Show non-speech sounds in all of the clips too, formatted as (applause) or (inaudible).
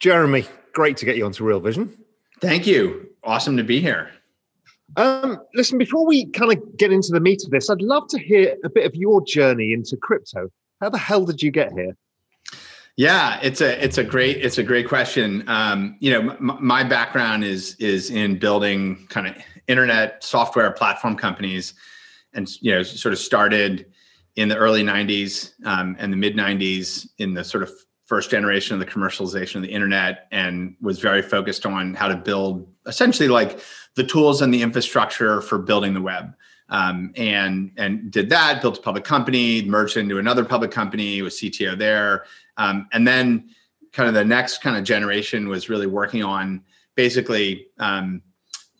Jeremy, great to get you onto Real Vision. Thank you. Awesome to be here. Um, listen, before we kind of get into the meat of this, I'd love to hear a bit of your journey into crypto. How the hell did you get here? Yeah, it's a it's a great it's a great question. Um, you know, m- my background is is in building kind of internet software platform companies, and you know, sort of started in the early '90s um, and the mid '90s in the sort of first generation of the commercialization of the internet and was very focused on how to build essentially like the tools and the infrastructure for building the web. Um, and and did that built a public company merged into another public company was cto there. Um, and then kind of the next kind of generation was really working on basically um,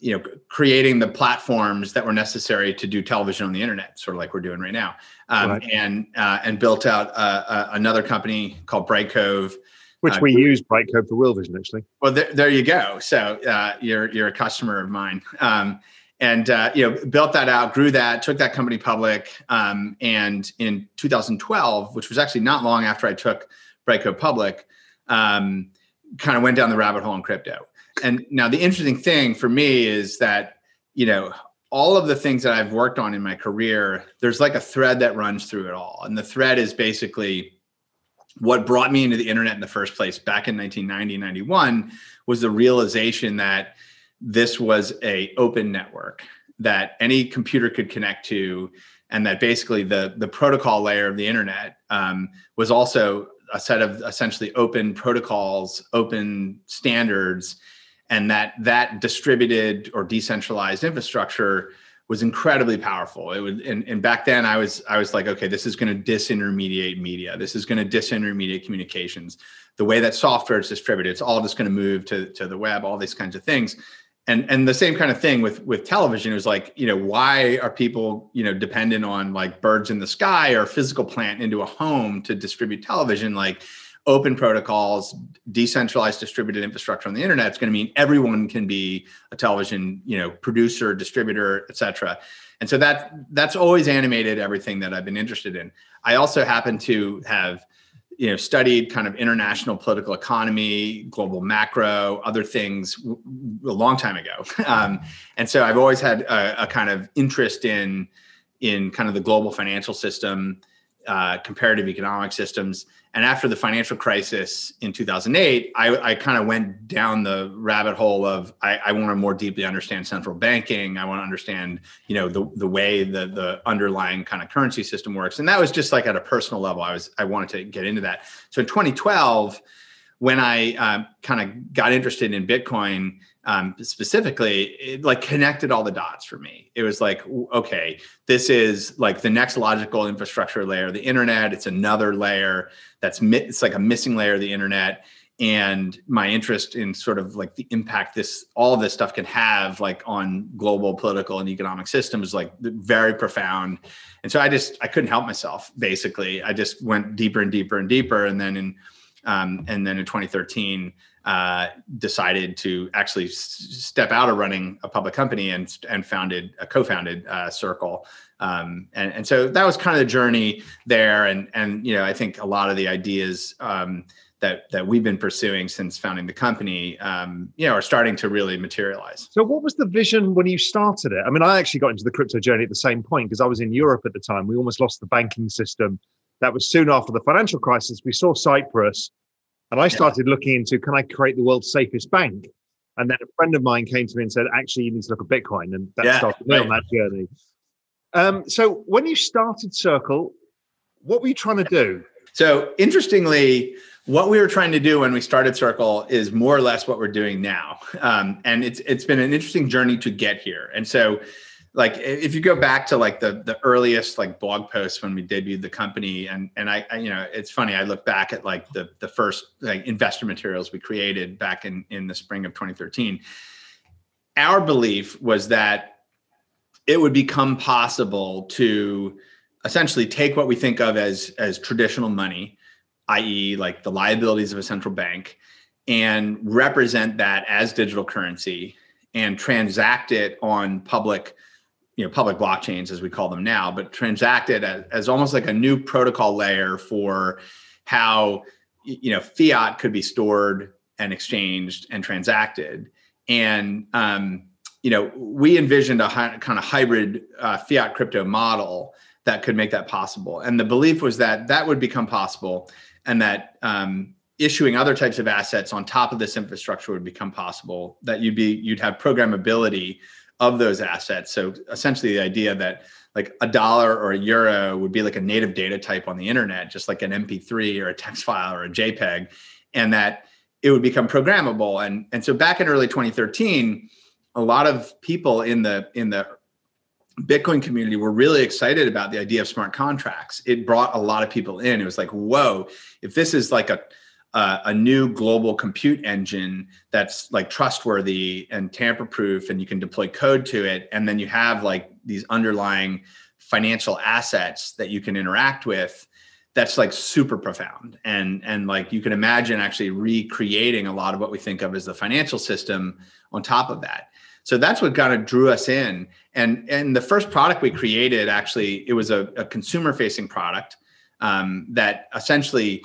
you know creating the platforms that were necessary to do television on the internet sort of like we're doing right now. Um, right. and uh, and built out uh, uh, another company called Brightcove which uh, we use Brightcove for Real Vision actually. Well there, there you go. So uh, you're you're a customer of mine. Um, and uh, you know built that out grew that took that company public um, and in 2012 which was actually not long after i took Brightcove public um, kind of went down the rabbit hole in crypto and now the interesting thing for me is that you know all of the things that I've worked on in my career, there's like a thread that runs through it all. And the thread is basically what brought me into the internet in the first place back in 1990, 91 was the realization that this was a open network that any computer could connect to and that basically the the protocol layer of the internet um, was also a set of essentially open protocols open standards and that that distributed or decentralized infrastructure was incredibly powerful. It would, and, and back then I was, I was like, okay, this is going to disintermediate media. This is going to disintermediate communications. The way that software is distributed, it's all just going to move to, to the web, all these kinds of things. And, and the same kind of thing with, with television It was like, you know, why are people, you know, dependent on like birds in the sky or physical plant into a home to distribute television? Like, open protocols, decentralized distributed infrastructure on the internet is going to mean everyone can be a television, you know, producer, distributor, et cetera. And so that that's always animated everything that I've been interested in. I also happen to have, you know, studied kind of international political economy, global macro, other things a long time ago. (laughs) Um, and so I've always had a, a, kind of interest in in kind of the global financial system, uh, comparative economic systems. And after the financial crisis in 2008 i, I kind of went down the rabbit hole of i, I want to more deeply understand central banking. I want to understand you know the, the way the, the underlying kind of currency system works. And that was just like at a personal level. I was i wanted to get into that. So in 2012 when i um, kind of got interested in bitcoin um, specifically it like connected all the dots for me. It was like okay this is like the next logical infrastructure layer the internet. It's another layer that's mi- it's like a missing layer of the internet. And my interest in sort of like the impact this all this stuff can have like on global political and economic systems like very profound. And so i just i couldn't help myself basically. I just went deeper and deeper and deeper. And then in um, and then in 2013 uh, decided to actually s- step out of running a public company and and founded a co-founded uh, Circle. Um, and, and so that was kind of the journey there. And and you know I think a lot of the ideas um, that that we've been pursuing since founding the company, um, you know, are starting to really materialize. So, what was the vision when you started it? I mean, I actually got into the crypto journey at the same point because I was in Europe at the time. We almost lost the banking system. That was soon after the financial crisis. We saw Cyprus and I started yeah. looking into can I create the world's safest bank? And then a friend of mine came to me and said, actually, you need to look at Bitcoin. And that yeah, started me right. on that journey. Um, so when you started Circle, what were you trying to do? So interestingly, what we were trying to do when we started Circle is more or less what we're doing now, um, and it's it's been an interesting journey to get here. And so, like if you go back to like the the earliest like blog posts when we debuted the company and and I, I, you know it's funny i look back at like the the first like investor materials we created back in in the spring of 2013 our belief was that it would become possible to essentially take what we think of as as traditional money i.e like the liabilities of a central bank and represent that as digital currency and transact it on public you know public blockchains as we call them now but transacted as, as almost like a new protocol layer for how you know fiat could be stored and exchanged and transacted. And um, you know we envisioned a hi- kind of hybrid uh, fiat crypto model that could make that possible. And the belief was that that would become possible and that um, issuing other types of assets on top of this infrastructure would become possible that you'd be you'd have programmability of those assets. So essentially, the idea that like a dollar or a euro would be like a native data type on the internet, just like an MP3 or a text file or a JPEG, and that it would become programmable. And and so back in early 2013, a lot of people in the in the Bitcoin community were really excited about the idea of smart contracts. It brought a lot of people in. It was like, whoa, if this is like a uh, a new global compute engine that's like trustworthy and tamper proof and you can deploy code to it and then you have like these underlying financial assets that you can interact with that's like super profound. And and like you can imagine actually recreating a lot of what we think of as the financial system on top of that. So that's what kind of drew us in. And and the first product we created actually it was a, a consumer facing product um, that essentially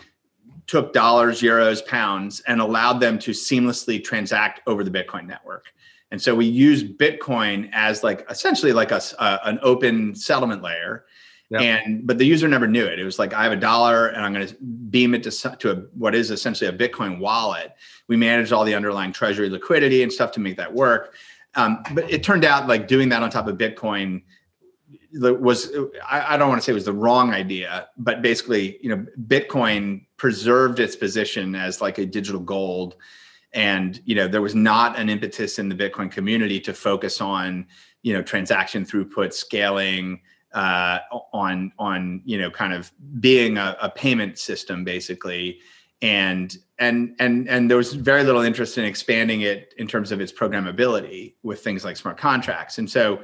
took dollars, euros, pounds, and allowed them to seamlessly transact over the Bitcoin network. And so we use Bitcoin as like essentially like a, uh, an open settlement layer. Yep. And but the user never knew it. It was like I have a dollar and I'm going to beam it to to a, what is essentially a Bitcoin wallet. We managed all the underlying treasury liquidity and stuff to make that work. Um, but it turned out like doing that on top of Bitcoin was I, don't want to say it was the wrong idea, but basically, you know, Bitcoin preserved its position as like a digital gold, and you know, there was not an impetus in the Bitcoin community to focus on you know transaction throughput scaling uh, on on you know kind of being a, a payment system basically. And and and and there was very little interest in expanding it in terms of its programmability with things like smart contracts. And so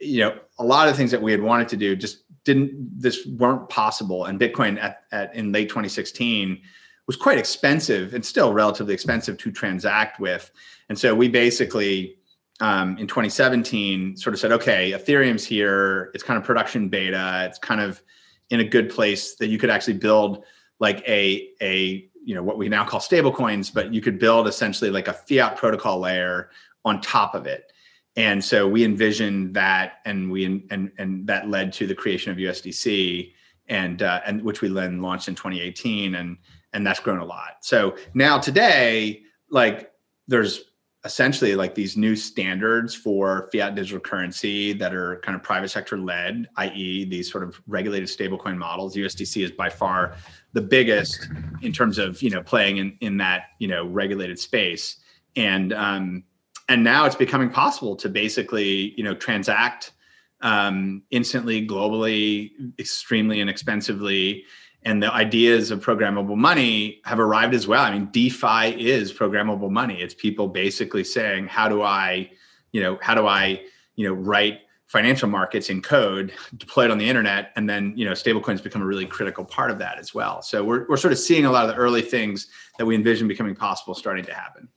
you know a lot of things that we had wanted to do just didn't this weren't possible. And bitcoin at, at in late 2016 was quite expensive and still relatively expensive to transact with. And so we basically um, in 2017 sort of said okay ethereum's here. It's kind of production beta. It's kind of in a good place that you could actually build like a a you know what we now call stable coins but you could build essentially like a fiat protocol layer on top of it and so we envisioned that and we and and that led to the creation of usdc and uh, and which we then launched in 2018 and and that's grown a lot. So now today like there's essentially like these new standards for fiat digital currency that are kind of private sector led i.e these sort of regulated stablecoin models. Usdc is by far the biggest in terms of you know playing in in that you know regulated space. And um, and now it's becoming possible to basically you know transact um, instantly globally extremely inexpensively. And the ideas of programmable money have arrived as well. I mean defi is programmable money. It's people basically saying how do i you know how do i you know write financial markets in code deployed on the internet and then you know stablecoins become a really critical part of that as well? So we're, we're sort of seeing a lot of the early things that we envision becoming possible starting to happen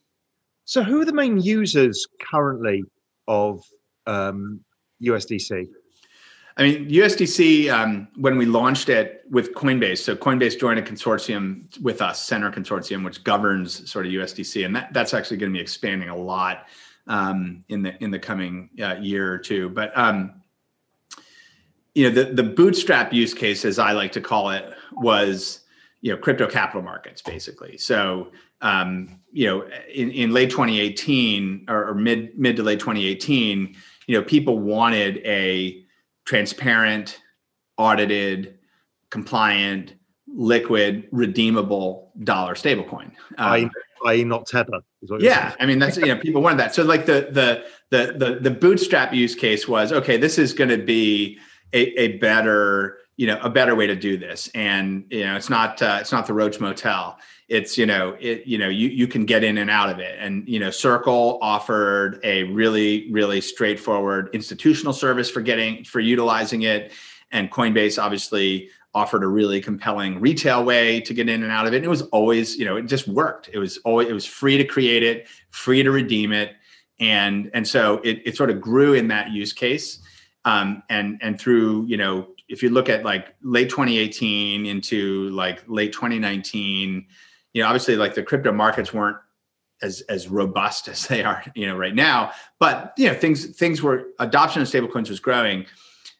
so, who are the main users currently of um, USDC? I mean, USDC, um, when we launched it with Coinbase, so Coinbase joined a consortium with us, Centre Consortium, which governs sort of USDC, and that, that's actually going to be expanding a lot um, in the in the coming uh, year or two. But um, you know, the the bootstrap use case, as I like to call it, was you know crypto capital markets, basically. So um, you know, in, in late 2018 or, or, mid mid to late 2018, you know, people wanted a transparent, audited, compliant, liquid, redeemable dollar stablecoin. Um, I I not tether. Yeah, I mean that's you know people wanted that. So like the the the the the bootstrap use case was okay. This is going to be a, a better you know a better way to do this, and you know it's not uh, it's not the Roach Motel. It's you know it you know you you can get in and out of it, and you know Circle offered a really really straightforward institutional service for getting for utilizing it, and Coinbase obviously offered a really compelling retail way to get in and out of it. And it was always, you know, it just worked. It was always it was free to create it, free to redeem it, and and so it it sort of grew in that use case. Um, and and through you know if you look at like late 2018 into like late 2019, you know obviously like the crypto markets weren't as as robust (laughs) as they are you know right now, but you know things things were adoption of stablecoins was growing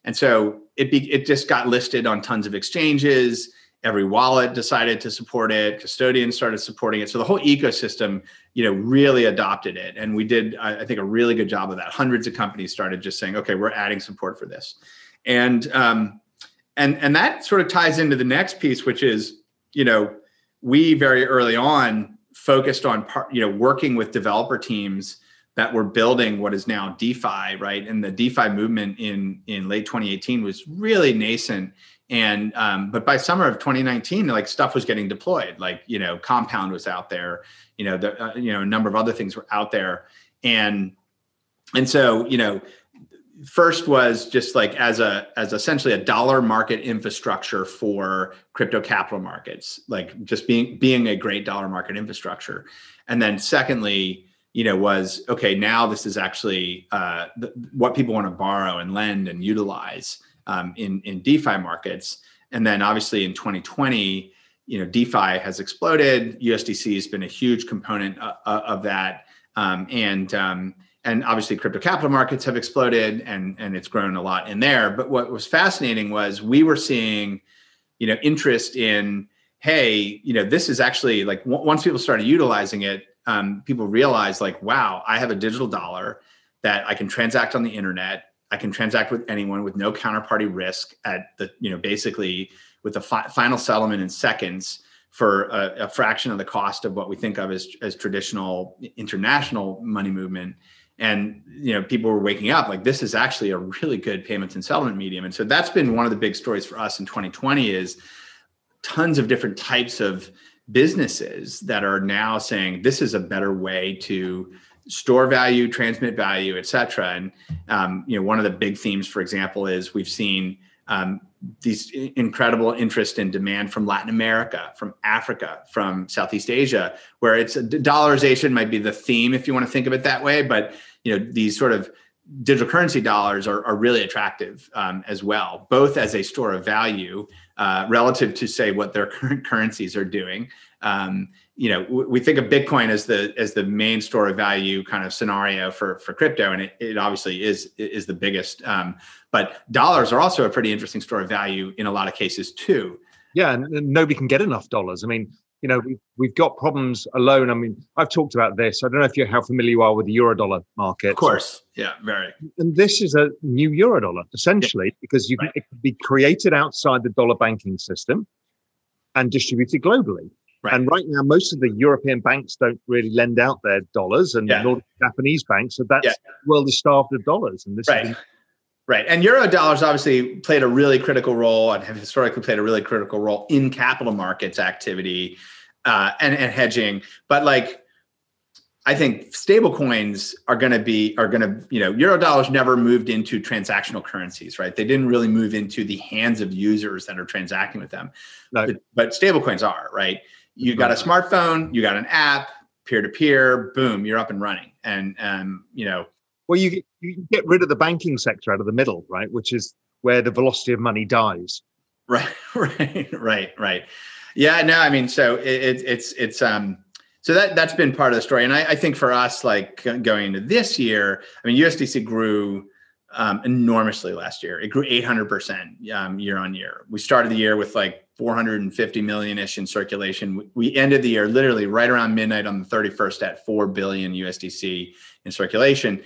and so it be, it just got listed on tons of exchanges. Every wallet decided to support it. Custodians started supporting it. So the whole ecosystem, you know, really adopted it. And we did, I think, a really good job of that. Hundreds of companies started just saying, "Okay, we're adding support for this," and um, and and that sort of ties into the next piece, which is, you know, we very early on focused on you know, working with developer teams that were building what is now DeFi, right? And the DeFi movement in in late 2018 was really nascent. And um, but by summer of 2019, like stuff was getting deployed. Like you know, Compound was out there. You know, the uh, you know a number of other things were out there, and and so you know, first was just like as a as essentially a dollar market infrastructure for crypto capital markets, like just being being a great dollar market infrastructure, and then secondly you know was okay now this is actually uh, th- what people want to borrow and lend and utilize um, in in defi markets. And then obviously in 2020 you know defi has exploded. Usdc has been a huge component uh, uh, of that. Um, and um, and obviously crypto capital markets have exploded and and it's grown a lot in there but what was fascinating was we were seeing you know interest in hey you know this is actually like w- once people started utilizing it um, people realized like, wow, I have a digital dollar that I can transact on the internet. I can transact with anyone with no counterparty risk at the, you know, basically with the fi- final settlement in seconds for a, a, fraction of the cost of what we think of as, as traditional international money movement. And you know, people were waking up like this is actually a really good payments and settlement medium. And so that's been one of the big stories for us in 2020 is tons of different types of businesses that are now saying this is a better way to store value, transmit value, et cetera. And um, you know, one of the big themes, for example, is we've seen um, these incredible interest and demand from Latin America, from Africa, from Southeast Asia, where it's dollarization might be the theme if you want to think of it that way, but you know, these sort of digital currency dollars are, are really attractive um, as well, both as a store of value uh, relative to say what their (laughs) current currencies are doing. Um, you know, we think of Bitcoin as the as the main store of value kind of scenario for for crypto, and it, it obviously is is the biggest. Um, but dollars are also a pretty interesting store of value in a lot of cases too. Yeah, and nobody can get enough dollars. I mean, you know, we've, we've got problems alone. I mean, I've talked about this. I don't know if you're how familiar you are with the eurodollar market. Of course. Yeah, very. And this is a new eurodollar, essentially, yeah. because you right. it can be created outside the dollar banking system and distributed globally. Right. And right now, most of the European banks don't really lend out their dollars, and yeah. do Japanese banks. So that's yeah. world is starved of dollars. And this right. Been- Right. And euro dollars obviously played a really critical role and have historically played a really critical role in capital markets activity uh, and, and hedging. But like, I think stable coins are going to be, are going to, you know, euro dollars never moved into transactional currencies, right? They didn't really move into the hands of users that are transacting with them. No. But, but stable coins are, right? You got a smartphone, you got an app, peer to peer, boom, you're up and running. And, um, you know, well, you, you get rid of the banking sector out of the middle, right? Which is where the velocity of money dies. Right, (laughs) right, right, right. Yeah, no, I mean, so it, it, it's it's um, so that that's been part of the story, and I, I think for us, like going into this year, I mean, USDC grew um, enormously last year. It grew 800% um, year on year. We started the year with like 450 million ish in circulation. We ended the year literally right around midnight on the 31st at 4 billion USDC in circulation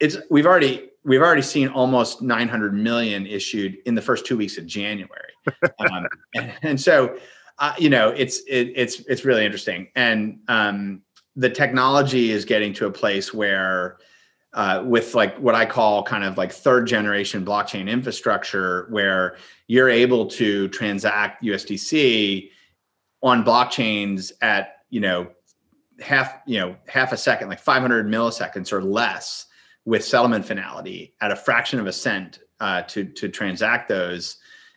it's we've already we've already seen almost 900 million issued in the first two weeks of January, (laughs) um, and, and, so uh, you know it's it, it's it's really interesting. And um, the technology is getting to a place where uh, with like what I call kind of like third generation blockchain infrastructure, where you're able to transact USDC on blockchains at you know half you know half a second, like 500 milliseconds or less, with settlement finality at a fraction of a cent uh, to to transact those,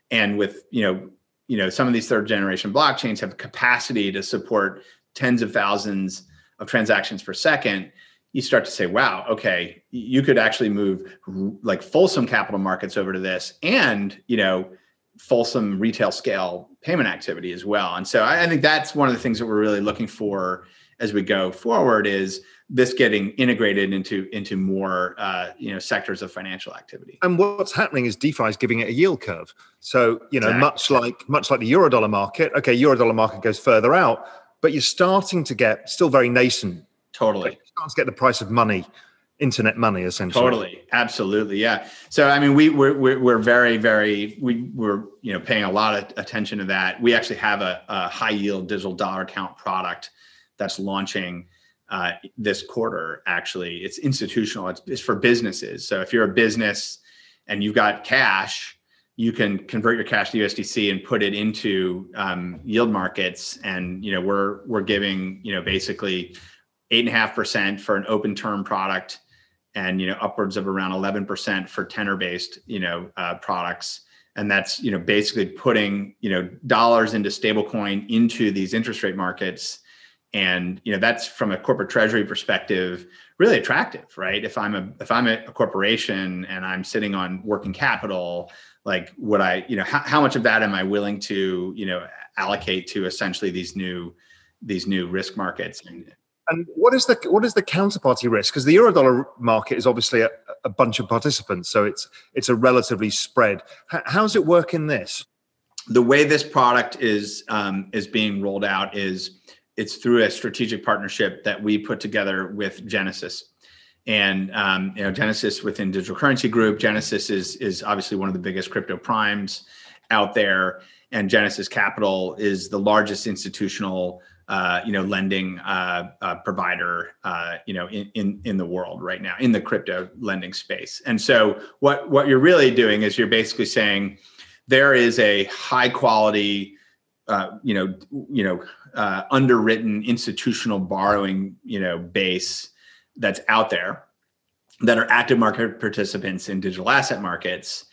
and with you know you know some of these third generation blockchains have capacity to support tens of thousands of transactions per second you start to say, wow, okay, you could actually move like fulsome capital markets over to this and, you know, fulsome retail scale payment activity as well. And so I, I think that's one of the things that we're really looking for as we go forward is this getting integrated into into more uh, you know sectors of financial activity. And what's happening is DeFi is giving it a yield curve. So you know, exactly. much like much like the eurodollar market. Okay, eurodollar market goes further out, but you're starting to get still very nascent Totally. Starting to get the price of money, internet money, essentially. Totally. Absolutely. Yeah. So, I mean, we, we're, we're, we're very, very, we, we're, you know, paying a lot of attention to that. We actually have a, a high yield digital dollar account product that's launching uh, this quarter. Actually, it's institutional. It's, it's for businesses. So if you're a business and you've got cash, you can convert your cash to USDC and put it into um, yield markets. And you know, we're we're giving you know basically eight and a half percent for an open term product, and you know upwards of around eleven percent for tenor based you know uh, products. And that's you know basically putting you know dollars into stablecoin into these interest rate markets, and you know that's from a corporate treasury perspective really attractive, right? If I'm a if I'm a, corporation and I'm sitting on working capital, like would I you know how, how much of that am I willing to you know allocate to essentially these new these new risk markets and and what is the what is the counterparty risk? Because the eurodollar market is obviously a, a, bunch of participants, so it's it's a relatively spread. H- how does it work in this? The way this product is um, is being rolled out is it's through a strategic partnership that we put together with Genesis. And um, you know, Genesis within Digital Currency Group, Genesis is is obviously one of the biggest crypto primes out there, and Genesis Capital is the largest institutional uh, you know, lending uh, uh, provider, uh, you know, in, in in the world right now in the crypto lending space. And so, what what you're really doing is you're basically saying there is a high quality, uh, you know, you know, uh, underwritten institutional borrowing, you know, base that's out there that are active market participants in digital asset markets,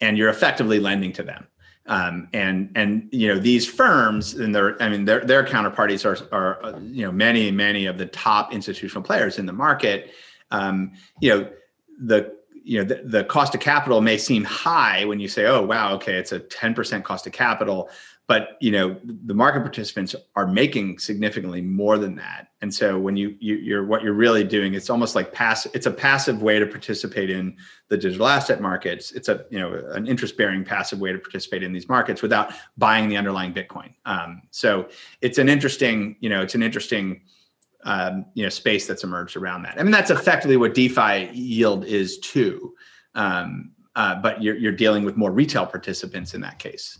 and you're effectively lending to them. Um, and and you know these firms and their I mean their their counterparties are are you know many many of the top institutional players in the market. Um, you know the you know the, the cost of capital may seem high when you say oh wow okay it's a 10% cost of capital but you know the market participants are making significantly more than that. And so when you, you are what you're really doing it's almost like pass it's a passive way to participate in the digital asset markets. It's a you know an interest bearing passive way to participate in these markets without buying the underlying bitcoin. Um, so it's an interesting you know it's an interesting um, you know space that's emerged around that. I mean that's effectively what defi yield is too. Um, uh, but you're, you're dealing with more retail participants in that case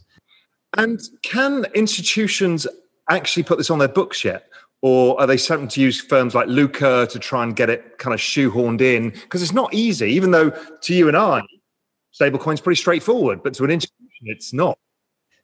and can institutions actually put this on their books yet? Or are they starting to use firms like Lukka to try and get it kind of shoehorned in? Because it's not easy, even though to you and I, stablecoin's pretty straightforward, but to an institution, it's not.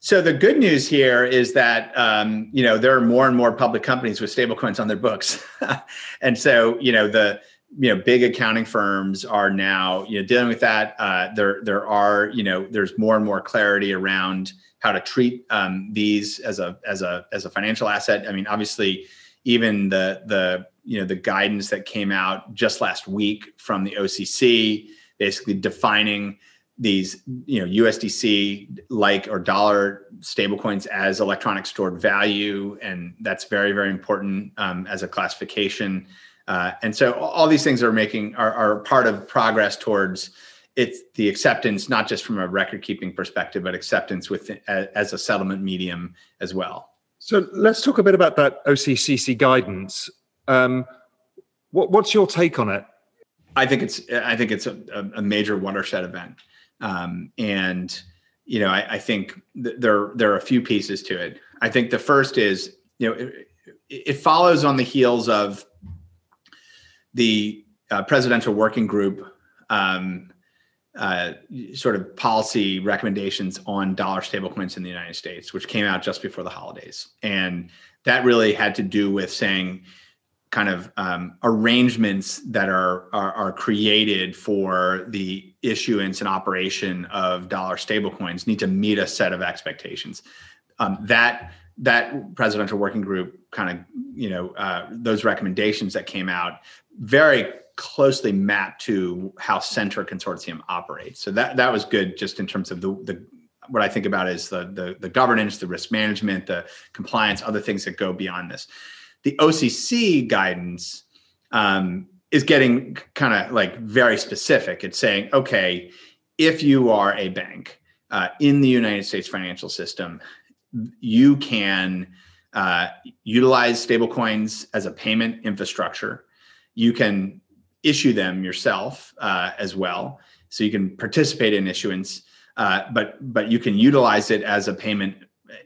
So the good news here is that um, you know there are more and more public companies with stablecoins on their books, (laughs) and so you know the you know big accounting firms are now you know dealing with that. Uh, there there are you know there's more and more clarity around how to treat um, these as a as a as a financial asset. I mean, obviously, even the the you know the guidance that came out just last week from the OCC, basically defining these you know USDC like or dollar stablecoins as electronic stored value, and that's very very important um, as a classification. Uh, and so all these things are making are, are part of progress towards it's the acceptance not just from a record keeping perspective but acceptance with as a settlement medium as well. So let's talk a bit about that OCC guidance. Um, what, what's your take on it? I think it's i think it's a, a major watershed event. Um, and you know i, I think th- there there are a few pieces to it. I think the first is you know it, it follows on the heels of the uh, presidential working group um, uh, sort of policy recommendations on dollar stablecoins in the United States, which came out just before the holidays. And that really had to do with saying kind of um, arrangements that are, are, are created for the issuance and operation of dollar stablecoins need to meet a set of expectations. Um, that that presidential working group kind of you know uh, those recommendations that came out very closely mapped to how Centre Consortium operates. So that that was good, just in terms of the the what I think about is the the, the governance, the risk management, the compliance, other things that go beyond this. The OCC guidance um, is getting kind of like very specific. It's saying, okay, if you are a bank uh, in the United States financial system, you can uh, utilize stablecoins as a payment infrastructure. You can issue them yourself uh, as well. So you can participate in issuance, uh, but but you can utilize it as a payment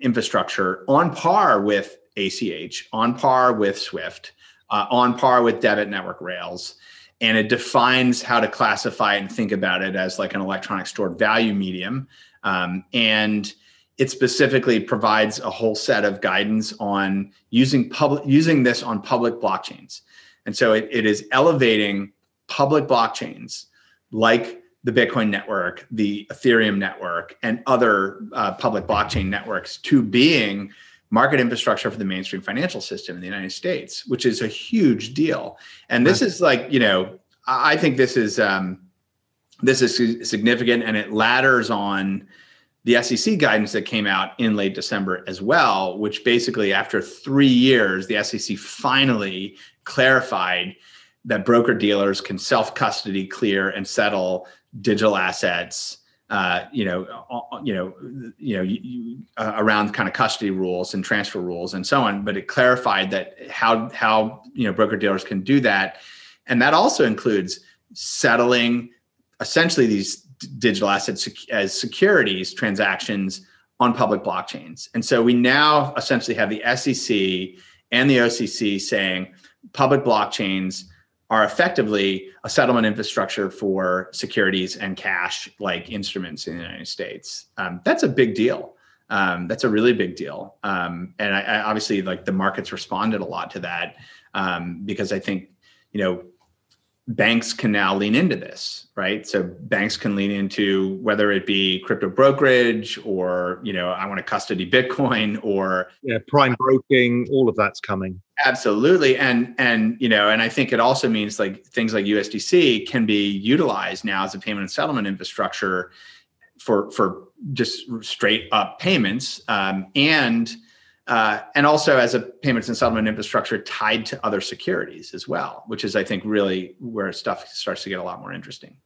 infrastructure on par with ACH, on par with SWIFT, uh, on par with debit network rails. And it defines how to classify and think about it as like an electronic stored value medium. Um, and it specifically provides a whole set of guidance on using public using this on public blockchains. And so it, it is elevating public blockchains like the Bitcoin network, the Ethereum network, and other uh, public blockchain networks to being market infrastructure for the mainstream financial system in the United States, which is a huge deal. And this is like, you know, I think this is um, this is significant, and it ladders on the SEC guidance that came out in late December as well, which basically, after three years, the SEC finally clarified that broker dealers can self custody, clear, and settle digital assets. Uh, you know, you know, you know, you, uh, around kind of custody rules and transfer rules and so on. But it clarified that how how you know broker dealers can do that, and that also includes settling essentially these digital assets as securities transactions on public blockchains. And so we now essentially have the SEC and the OCC saying public blockchains are effectively a settlement infrastructure for securities and cash like instruments in the United States. Um, that's a big deal. Um, that's a really big deal. Um, and I, I, obviously like the markets responded a lot to that um, because I think, you know, banks can now lean into this right so banks can lean into whether it be crypto brokerage or you know i want to custody bitcoin or yeah prime broking all of that's coming absolutely and and you know and i think it also means like things like usdc can be utilized now as a payment and settlement infrastructure for for just straight up payments um, and uh, and also as a payments and settlement infrastructure tied to other securities as well, which is, I think, really where stuff starts to get a lot more interesting.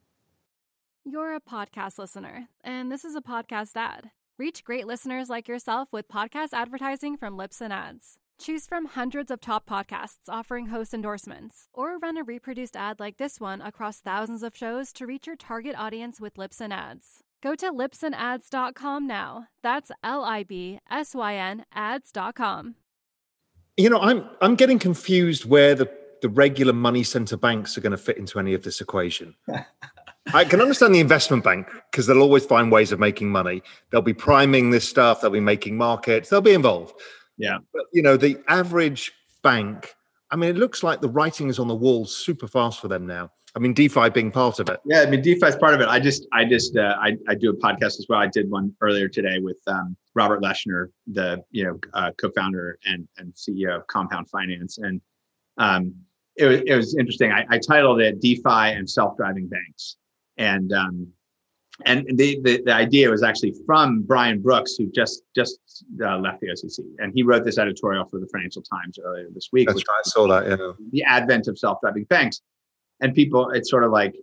You're a podcast listener, and this is a podcast ad. Reach great listeners like yourself with podcast advertising from Libsyn Ads. Choose from hundreds of top podcasts offering host endorsements, or run a reproduced ad like this one across thousands of shows to reach your target audience with Libsyn Ads. Go to libsynads.com now. That's L I B S Y N ads.com. You know, I'm I'm getting confused where the, the regular money center banks are going to fit into any of this equation. (laughs) I can understand the investment bank because they'll always find ways of making money. They'll be priming this stuff, they'll be making markets, they'll be involved. Yeah. But, you know, the average bank, I mean, it looks like the writing is on the wall super fast for them now. I mean, DeFi being part of it. Yeah, I mean, DeFi is part of it. I just, I just, uh, I, I do a podcast as well. I did one earlier today with um, Robert Leshner, the you know uh, co-founder and and CEO of Compound Finance, and um, it was it was interesting. I, I titled it DeFi and self-driving banks, and um, and the, the, the idea was actually from Brian Brooks, who just just uh, left the OCC, and he wrote this editorial for the Financial Times earlier this week. That's right, I saw that. Yeah. The advent of self-driving banks. And people it's sort of like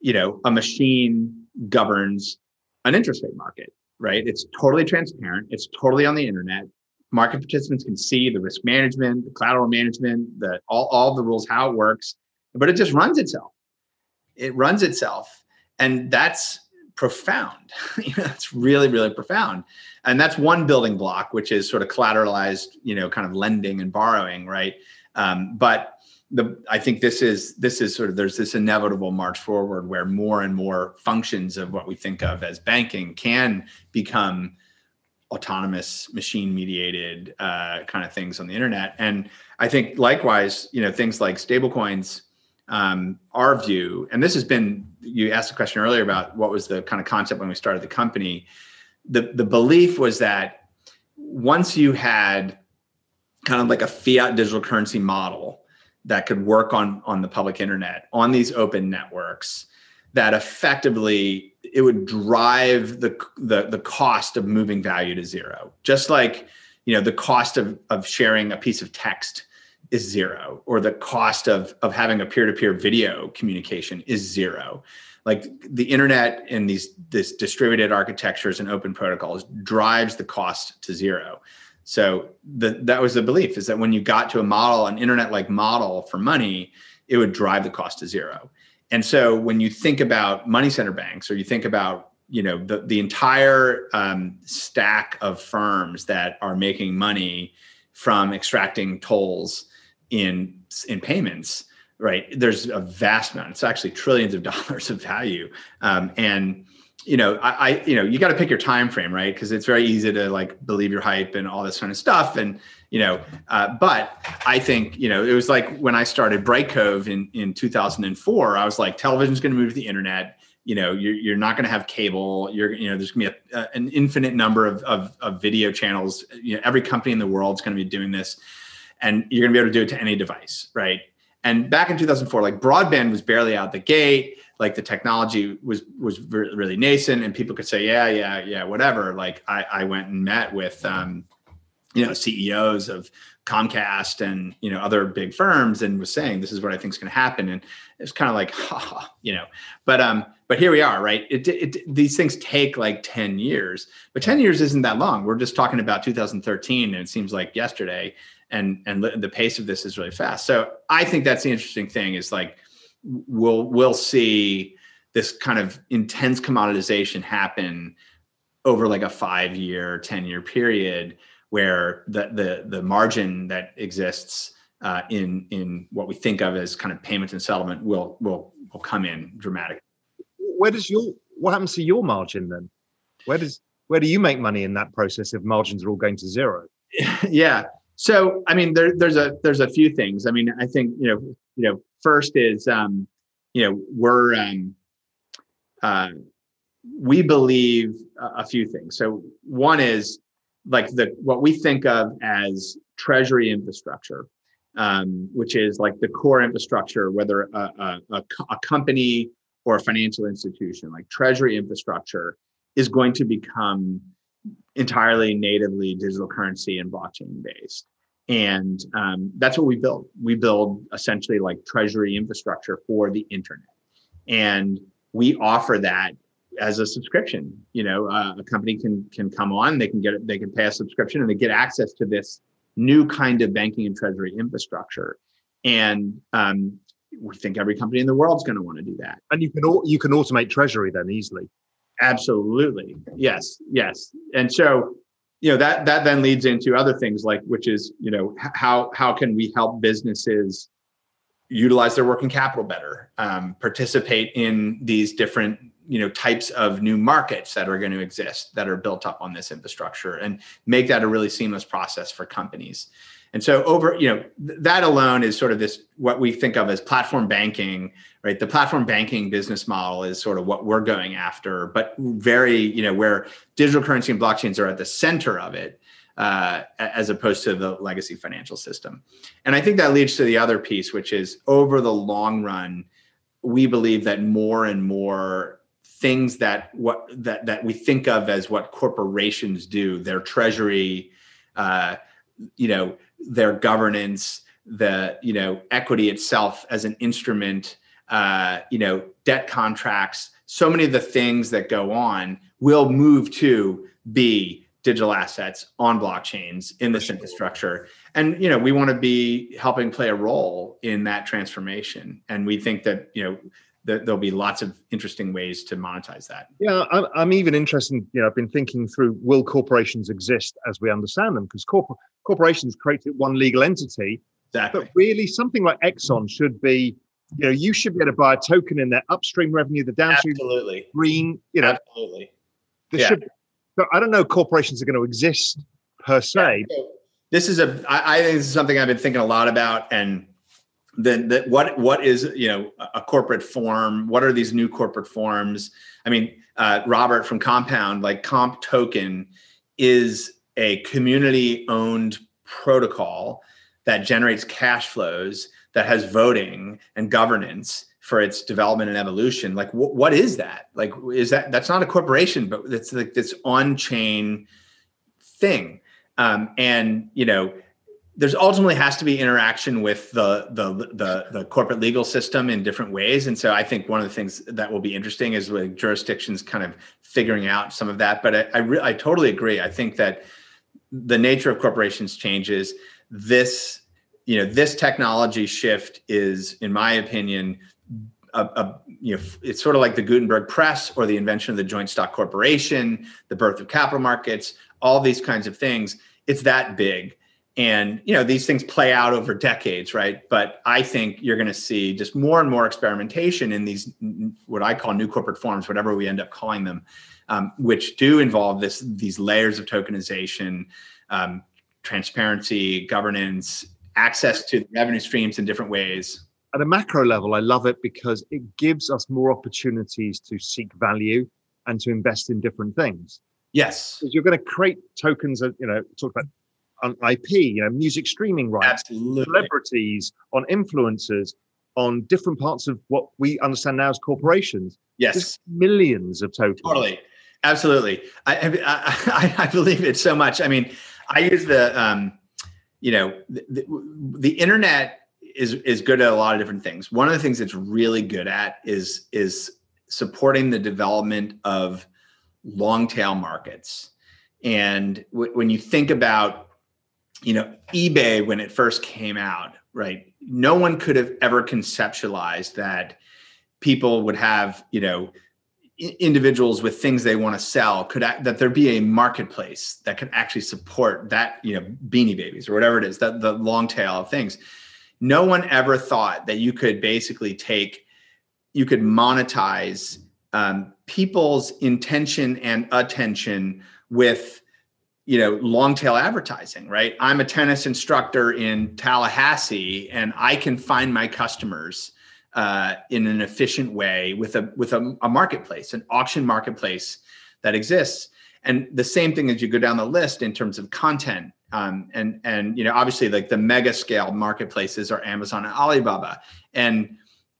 you know a machine governs an interest rate market right? It's totally transparent. It's totally on the internet. Market participants can see the risk management the collateral management the all, all the rules how it works. But it just runs itself. It runs itself. And that's profound. (laughs) That's really really profound. And that's one building block which is sort of collateralized you know kind of lending and borrowing right? Um, but the I think this is this is sort of there's this inevitable march forward where more and more functions of what we think of as banking can become autonomous machine mediated uh, kind of things on the internet. And i think likewise you know things like stablecoins um, our view and this has been you asked a question earlier about what was the kind of concept when we started the company. The the belief was that once you had kind of like a fiat digital currency model that could work on on the public internet on these open networks that effectively it would drive the, the the cost of moving value to zero. Just like you know the cost of of sharing a piece of text is zero or the cost of of having a peer-to-peer video communication is zero like the internet and these this distributed architectures and open protocols drives the cost to zero so the, that was the belief is that when you got to a model, an internet like model for money, it would drive the cost to zero. And so when you think about money center banks or you think about you know the, the entire um, stack of firms that are making money from extracting tolls in in payments right there's a vast amount it's actually trillions of (laughs) dollars of value um, and you know, I, I you know, you got to pick your time frame, right? Because it's very easy to like believe your hype and all this kind of stuff. And you know, uh, but I think you know, it was like when I started Brightcove in in 2004. I was like, television's going to move to the internet. You know, you're, you're not going to have cable. You're you know, there's going to be a, a, an infinite number of, of of video channels. You know, every company in the world is going to be doing this, and you're going to be able to do it to any device, right? And back in 2004, like broadband was barely out the gate. Like the technology was was really nascent and people could say yeah yeah yeah whatever. Like i i went and met with um you know ceos of comcast and you know other big firms and was saying this is what i think is going to happen. And it's kind of like (laughs) ha, you know. But um but here we are right? It, it, these things take like 10 years but 10 years isn't that long. We're just talking about 2013 and it seems like yesterday and and the pace of this is really fast so i think that's the interesting thing is like we'll we'll see this kind of intense commoditization happen over like a five year, 10 year period where the the the margin that exists uh, in in what we think of as kind of payment and settlement will will will come in dramatically. Where does your what happens to your margin then? Where does where do you make money in that process if margins are all going to zero? (laughs) yeah. So I mean, there, there's a there's a few things. I mean, I think you know you know first is um, you know we're um, uh, we believe a few things. So one is like the what we think of as treasury infrastructure, um, which is like the core infrastructure, whether a, a, a, a company or a financial institution, like treasury infrastructure, is going to become entirely natively digital currency and blockchain based. And um, that's what we build. We build essentially like treasury infrastructure for the internet. And we offer that as a subscription. You know, uh, a company can can come on, they can get they can pay a subscription and they get access to this new kind of banking and treasury infrastructure. And um, we think every company in the world is going to want to do that. And you can you can automate treasury then easily. Absolutely. Yes. Yes. And so you know that that then leads into other things like which is you know how how can we help businesses utilize their working capital better um, participate in these different you know types of new markets that are going to exist that are built up on this infrastructure and make that a really seamless process for companies and so over, you know, th- that alone is sort of this what we think of as platform banking, right? The platform banking business model is sort of what we're going after, but very, you know, where digital currency and blockchains are at the center of it. Uh, as opposed to the legacy financial system. And I think that leads to the other piece, which is over the long run, we believe that more and more things that what that that we think of as what corporations do, their treasury, uh, you know, their governance, the you know equity itself as an instrument, uh, you know debt contracts, so many of the things that go on will move to be digital assets on blockchains in this infrastructure. And you know we want to be helping play a role in that transformation. And we think that you know that there'll be lots of interesting ways to monetize that. Yeah, I'm, I'm even interested. You know, I've been thinking through: will corporations exist as we understand them? Because corp- corporations created one legal entity, Exactly. But really, something like Exxon should be, you know, you should be able to buy a token in their upstream revenue, the downstream Absolutely. green, you know, Absolutely. there Yeah. should. So I don't know corporations are going to exist per se. This is a. I, I think this is something I've been thinking a lot about, and then that what what is you know a corporate form? What are these new corporate forms? I mean, uh, Robert from Compound, like Comp Token, is a community-owned protocol that generates cash flows that has voting and governance for its development and evolution like wh- what is that like is that that's not a corporation but it's like this on-chain thing um, and you know there's ultimately has to be interaction with the, the the the corporate legal system in different ways. And so i think one of the things that will be interesting is like jurisdictions kind of figuring out some of that. But i I, re- I totally agree. I think that the nature of corporations changes. This you know this technology shift is in my opinion a, a, you know it's sort of like the gutenberg press or the invention of the joint stock corporation the birth of capital markets all these kinds of things. It's that big and you know these things play out over decades right? But i think you're going to see just more and more experimentation in these what i call new corporate forms whatever we end up calling them um, which do involve this these layers of tokenization um, transparency governance access to revenue streams in different ways. At a macro level, I love it because it gives us more opportunities to seek value and to invest in different things. yes. Because you're going to create tokens you know, talk about on IP, you know, music streaming rights, absolutely celebrities, on influencers, on different parts of what we understand now as corporations. yes There's millions of tokens. Totally, absolutely. I, I, (laughs) I, I believe it so much. I mean, I use the, um, you know, the, the, the internet is is good at a lot of different things. One of the things it's really good at is is supporting the development of long tail markets. And w- when you think about, you know, eBay when it first came out, right? No one could have ever conceptualized that people would have, you know, individuals with things they want to sell could that there be a marketplace that could actually support that you know beanie babies or whatever it is that the long tail of things no one ever thought that you could basically take you could monetize um, people's intention and attention with you know long tail advertising right? I'm a tennis instructor in tallahassee and i can find my customers uh, in an efficient way with a with a, a marketplace an auction marketplace that exists. And the same thing as you go down the list in terms of content um, and and you know obviously like the mega scale marketplaces are amazon and alibaba. And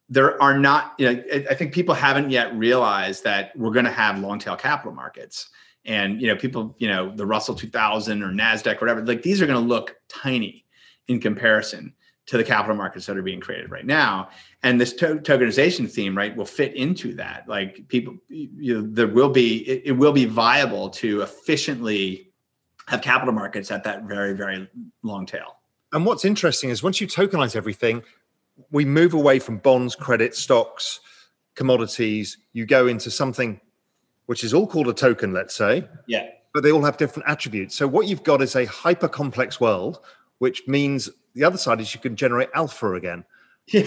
there are not you know i I think people haven't yet realized that we're going to have long tail capital markets and you know people you know the russell 2000 or nasdaq whatever like these are going to look tiny in comparison to the capital markets that are being created right now. And this to- tokenization theme right will fit into that. Like people you know there will be it, it will be viable to efficiently have capital markets at that very very long tail. And what's interesting is once you tokenize everything, we move away from bonds, credit, stocks, commodities. You go into something which is all called a token, let's say, yeah but they all have different attributes. So what you've got is a hyper complex world, which means the other side is you can generate alpha again. (laughs) yeah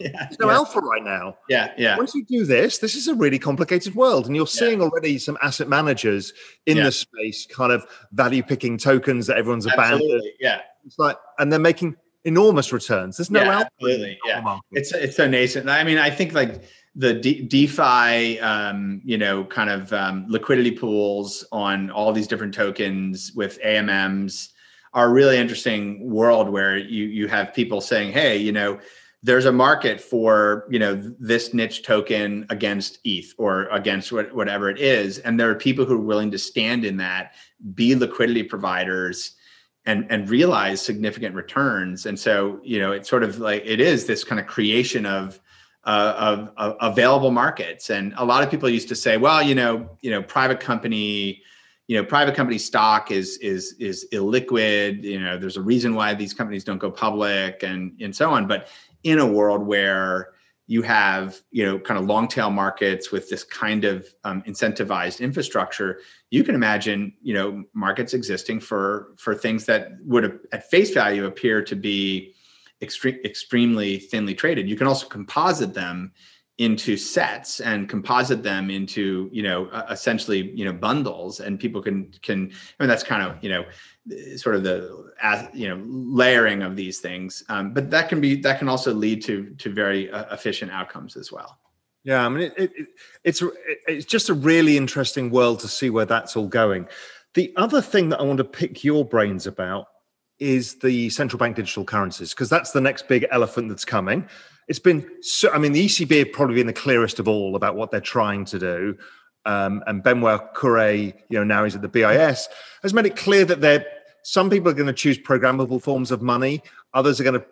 yeah no yeah. alpha right now. yeah yeah Once you do this, this is a really complicated world. And you're seeing already some asset managers in Yeah. the space kind of value picking tokens that everyone's abandoned. yeah It's like, and they're making enormous returns. There's no Yeah, alpha. absolutely, yeah. market. it's it's so nascent. I mean, I think like the DeFi, um, you know, kind of um, liquidity pools on all these different tokens with AMMs are a really interesting world where you you have people saying, hey, you know, there's a market for you know this niche token against ETH or against what, whatever it is, and there are people who are willing to stand in that, be liquidity providers and and realize significant returns. And so you know it's sort of like it is this kind of creation of uh, of, of available markets. And a lot of people used to say well you know you know private company you know private company stock is is is illiquid. You know there's a reason why these companies don't go public and and so on. But in a world where you have you know kind of long tail markets with this kind of um, incentivized infrastructure you can imagine you know markets existing for for things that would at face value appear to be extre- extremely thinly traded. You can also composite them into sets and composite them into you know uh, essentially you know bundles and people can can i mean that's kind of you know sort of the you know layering of these things. Um, but that can be that can also lead to to very uh, efficient outcomes as well. Yeah i mean it, it, it's it's just a really interesting world to see where that's all going. The other thing that i want to pick your brains about is the central bank digital currencies because that's the next big elephant that's coming it's been so, I mean, the ECB have probably been the clearest of all about what they're trying to do. Um, and Benoit Cœuré, you know, now he's at the BIS, has made it clear that they're some people are going to choose programmable forms of money, others are going to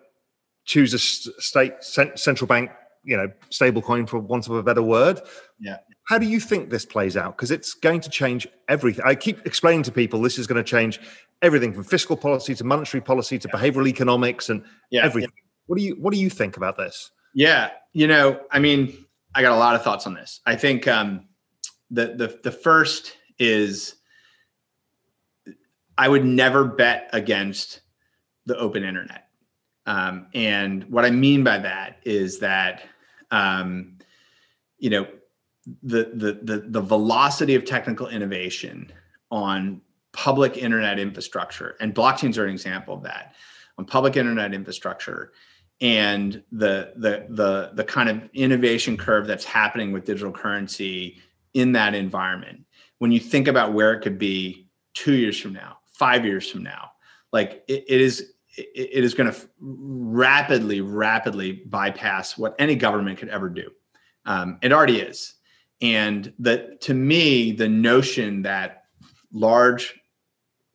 choose a state central bank, you know, stable coin for want of a better word. Yeah. How do you think this plays out? Because it's going to change everything. I keep explaining to people this is going to change everything from fiscal policy to monetary policy to behavioral economics and yeah, everything. Yeah. What do you What do you think about this? Yeah, you know, I mean, I got a lot of thoughts on this. I think um, the the the first is I would never bet against the open internet, um, and what I mean by that is that um, you know the, the the the velocity of technical innovation on public internet infrastructure and blockchains are an example of that on public internet infrastructure and the the the the kind of innovation curve that's happening with digital currency in that environment. When you think about where it could be two years from now five years from now like it, it is it is going to rapidly rapidly bypass what any government could ever do. Um, it already is. And that to me the notion that large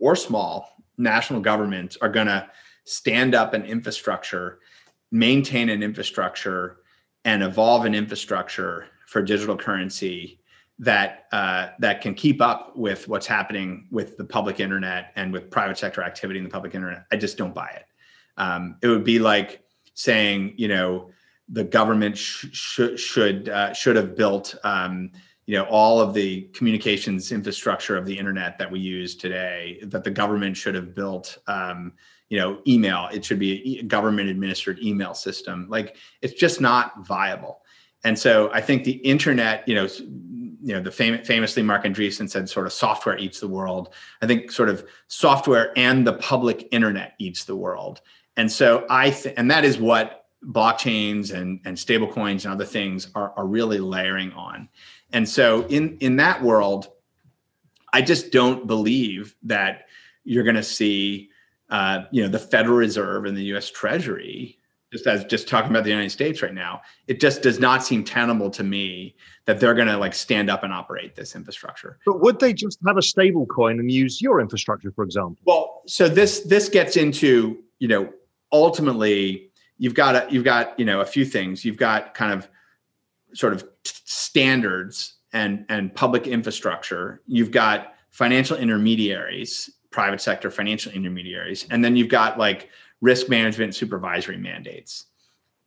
or small national governments are going to stand up an infrastructure maintain an infrastructure and evolve an infrastructure for digital currency that uh, that can keep up with what's happening with the public internet and with private sector activity in the public internet. I just don't buy it. Um, it would be like saying, you know, the government sh- sh- should uh, should have built, um, you know, all of the communications infrastructure of the internet that we use today. That the government should have built. Um, you know email it should be a government administered email system like it's just not viable and so i think the internet you know you know the fam- famously marc andreessen said sort of software eats the world i think sort of software and the public internet eats the world and so i think and that is what blockchains and and stable coins and other things are, are really layering on and so in in that world i just don't believe that you're going to see uh, you know, the Federal Reserve and the U.S. Treasury, just as just talking about the United States right now, it just does not seem tenable to me that they're going to like stand up and operate this infrastructure. But would they just have a stable coin and use your infrastructure, for example? Well, so this this gets into you know ultimately you've got a, you've got you know a few things. You've got kind of sort of standards and and public infrastructure. You've got financial intermediaries private sector financial intermediaries. And then you've got like risk management supervisory mandates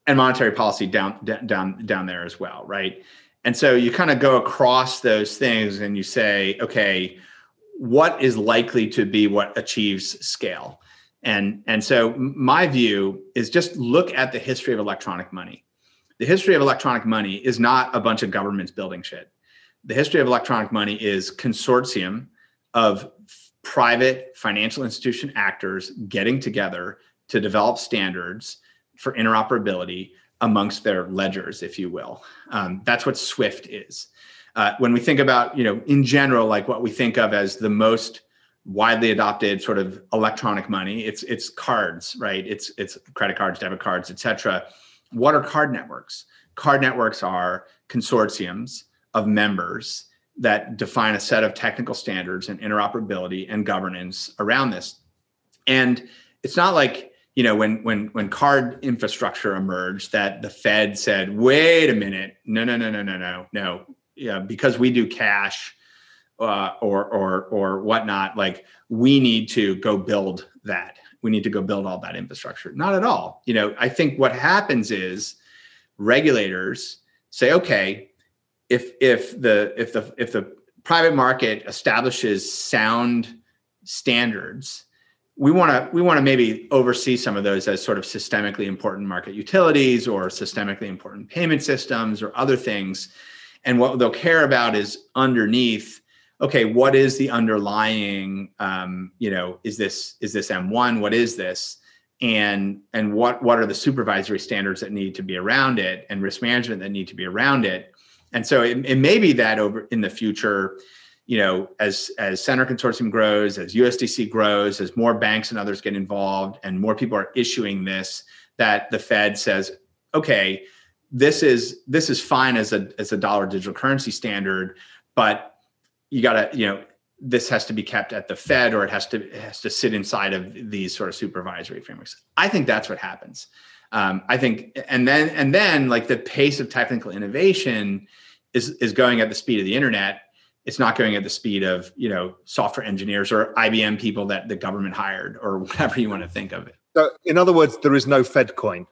and monetary policy down down down there as well, right? And so you kind of go across those things and you say, okay, what is likely to be what achieves scale? And and so my view is just look at the history of electronic money. The history of electronic money is not a bunch of governments building shit. The history of electronic money is consortium of private financial institution actors getting together to develop standards for interoperability amongst their ledgers, if you will. Um, that's what SWIFT is. Uh, when we think about, you know, in general, like what we think of as the most widely adopted sort of electronic money, it's it's cards, right? It's it's credit cards, debit cards, etc. What are card networks? Card networks are consortiums of members that define a set of technical standards and interoperability and governance around this. And it's not like you know when when when card infrastructure emerged that the Fed said, "Wait a minute, no, no, no, no, no, no, no, yeah, because we do cash uh, or or or whatnot, like we need to go build that. We need to go build all that infrastructure." Not at all. You know, I think what happens is regulators say, "Okay, if if the if the if the private market establishes sound standards we want to we want to maybe oversee some of those as sort of systemically important market utilities or systemically important payment systems or other things and what they'll care about is underneath okay what is the underlying um, you know is this is this m1 what is this? And and what what are the supervisory standards that need to be around it and risk management that need to be around it? And so it, it may be that over in the future you know, as as Centre Consortium grows, as USDC grows, as more banks and others get involved, and more people are issuing this, that the Fed says, okay, this is this is fine as a as a dollar digital currency standard, but you got to you know this has to be kept at the Fed or it has to it has to sit inside of these sort of supervisory frameworks. I think that's what happens. Um, I think, and then and then like the pace of technical innovation is is going at the speed of the internet it's not going at the speed of you know software engineers or IBM people that the government hired or (laughs) whatever you want to think of it. So, in other words, there is no Fed coin.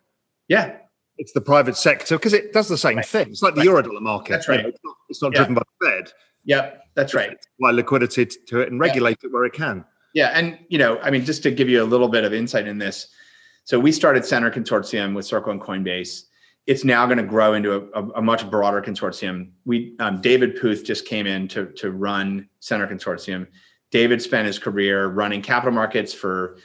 Yeah, it's the private sector because it does the same right. thing. It's like the right. eurodollar market. That's right. You know, it's not, it's not yeah. driven by the Fed. Yep, that's right. Apply liquidity to it and regulate yeah. it where it can. Yeah, and you know, I mean, just to give you a little bit of insight in this, so we started Centre Consortium with Circle and Coinbase it's now going to grow into a, a, a, much broader consortium. We um, David Puth just came in to to run Centre Consortium. David spent his career running capital markets for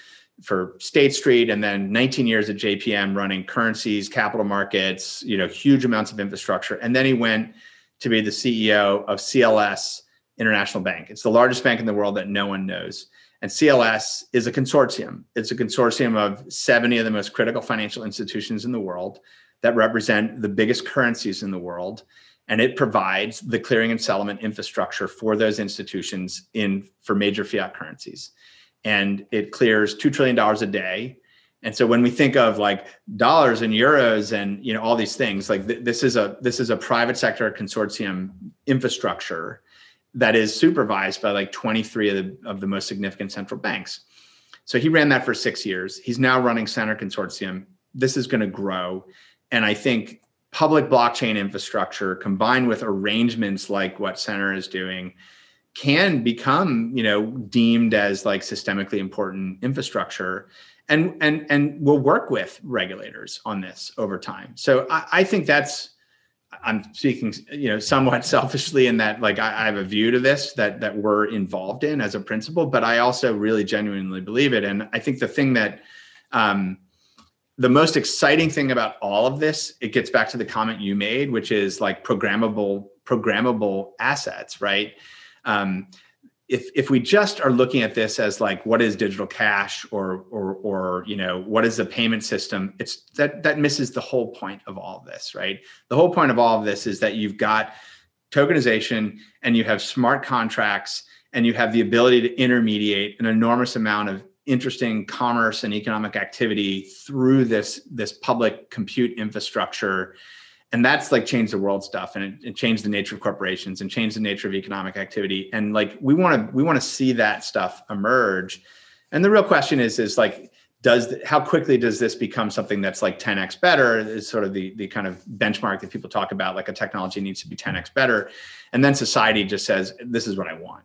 for State Street, and then 19 years at JPM running currencies, capital markets, you know, huge amounts of infrastructure. And then he went to be the CEO of CLS International Bank. It's the largest bank in the world that no one knows. And CLS is a consortium. It's a consortium of 70 of the most critical financial institutions in the world that represent the biggest currencies in the world and it provides the clearing and settlement infrastructure for those institutions in for major fiat currencies and it clears 2 trillion dollars a day and so when we think of like dollars and euros and you know all these things like th- this is a this is a private sector consortium infrastructure that is supervised by like 23 of the, of the most significant central banks. So he ran that for 6 years. He's now running centre consortium. This is going to grow. And I think public blockchain infrastructure combined with arrangements like what Centre is doing can become, you know, deemed as like systemically important infrastructure and and and we'll work with regulators on this over time. So I, I think that's I'm speaking, you know, somewhat (laughs) selfishly in that, like, I, I, have a view to this that that we're involved in as a principle, but I also really genuinely believe it. And I think the thing that um, the most exciting thing about all of this it gets back to the comment you made which is like programmable programmable assets right um, if if we just are looking at this as like what is digital cash or or or you know what is the payment system it's that that misses the whole point of all of this right? The whole point of all of this is that you've got tokenization and you have smart contracts and you have the ability to intermediate an enormous amount of interesting commerce and economic activity through this this public compute infrastructure and that's like changed the world stuff and it, it, changed the nature of corporations and changed the nature of economic activity. And like we want to we want to see that stuff emerge. And the real question is is like does how quickly does this become something that's like 10x better? Is sort of the the kind of benchmark that people talk about like a technology needs to be 10x better. And then society just says this is what i want.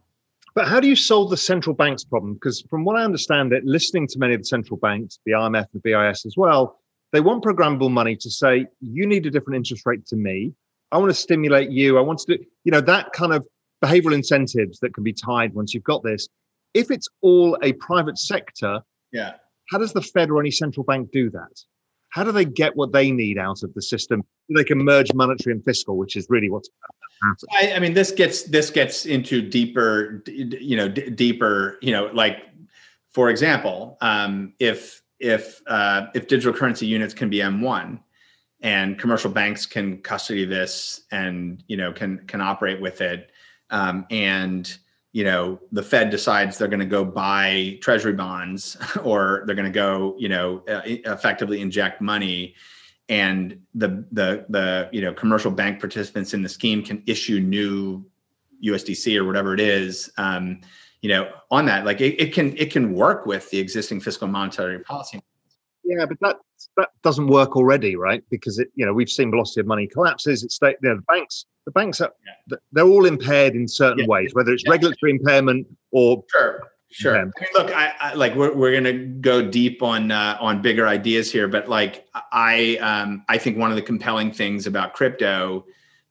But how do you solve the central banks problem? Because from what I understand, it listening to many of the central banks, the IMF, and the BIS as well, they want programmable money to say, you need a different interest rate to me. I want to stimulate you. I want to do, you know, that kind of behavioral incentives that can be tied once you've got this. If it's all a private sector, yeah. How does the Fed or any central bank do that? How do they get what they need out of the system? They can merge monetary and fiscal, which is really what's I, I, mean, this gets this gets into deeper, you know, d- deeper, you know, like for example, um, if if uh, if digital currency units can be M1 and commercial banks can custody this and you know can can operate with it, um, and you know the Fed decides they're going to go buy treasury bonds (laughs) or they're going to go you know uh, effectively inject money and the the the you know commercial bank participants in the scheme can issue new USDC or whatever it is. Um, you know, on that, like it, it can it can work with the existing fiscal monetary policy. Yeah, but that that doesn't work already, right? Because it, you know, we've seen velocity of money collapses. It's state, you know, the banks, the banks are, yeah. they're all impaired in certain yeah. ways, whether it's yeah. regulatory impairment or sure Sure. I mean, look, I, I, like we're, we're gonna go deep on uh, on bigger ideas here, but like I um, I think one of the compelling things about crypto,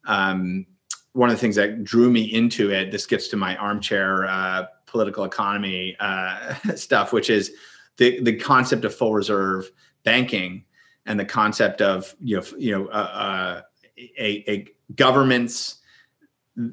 um, one of the things that drew me into it. This gets to my armchair uh, political economy uh, (laughs) stuff, which is the the concept of full reserve banking and the concept of you know you know uh, uh a, a governments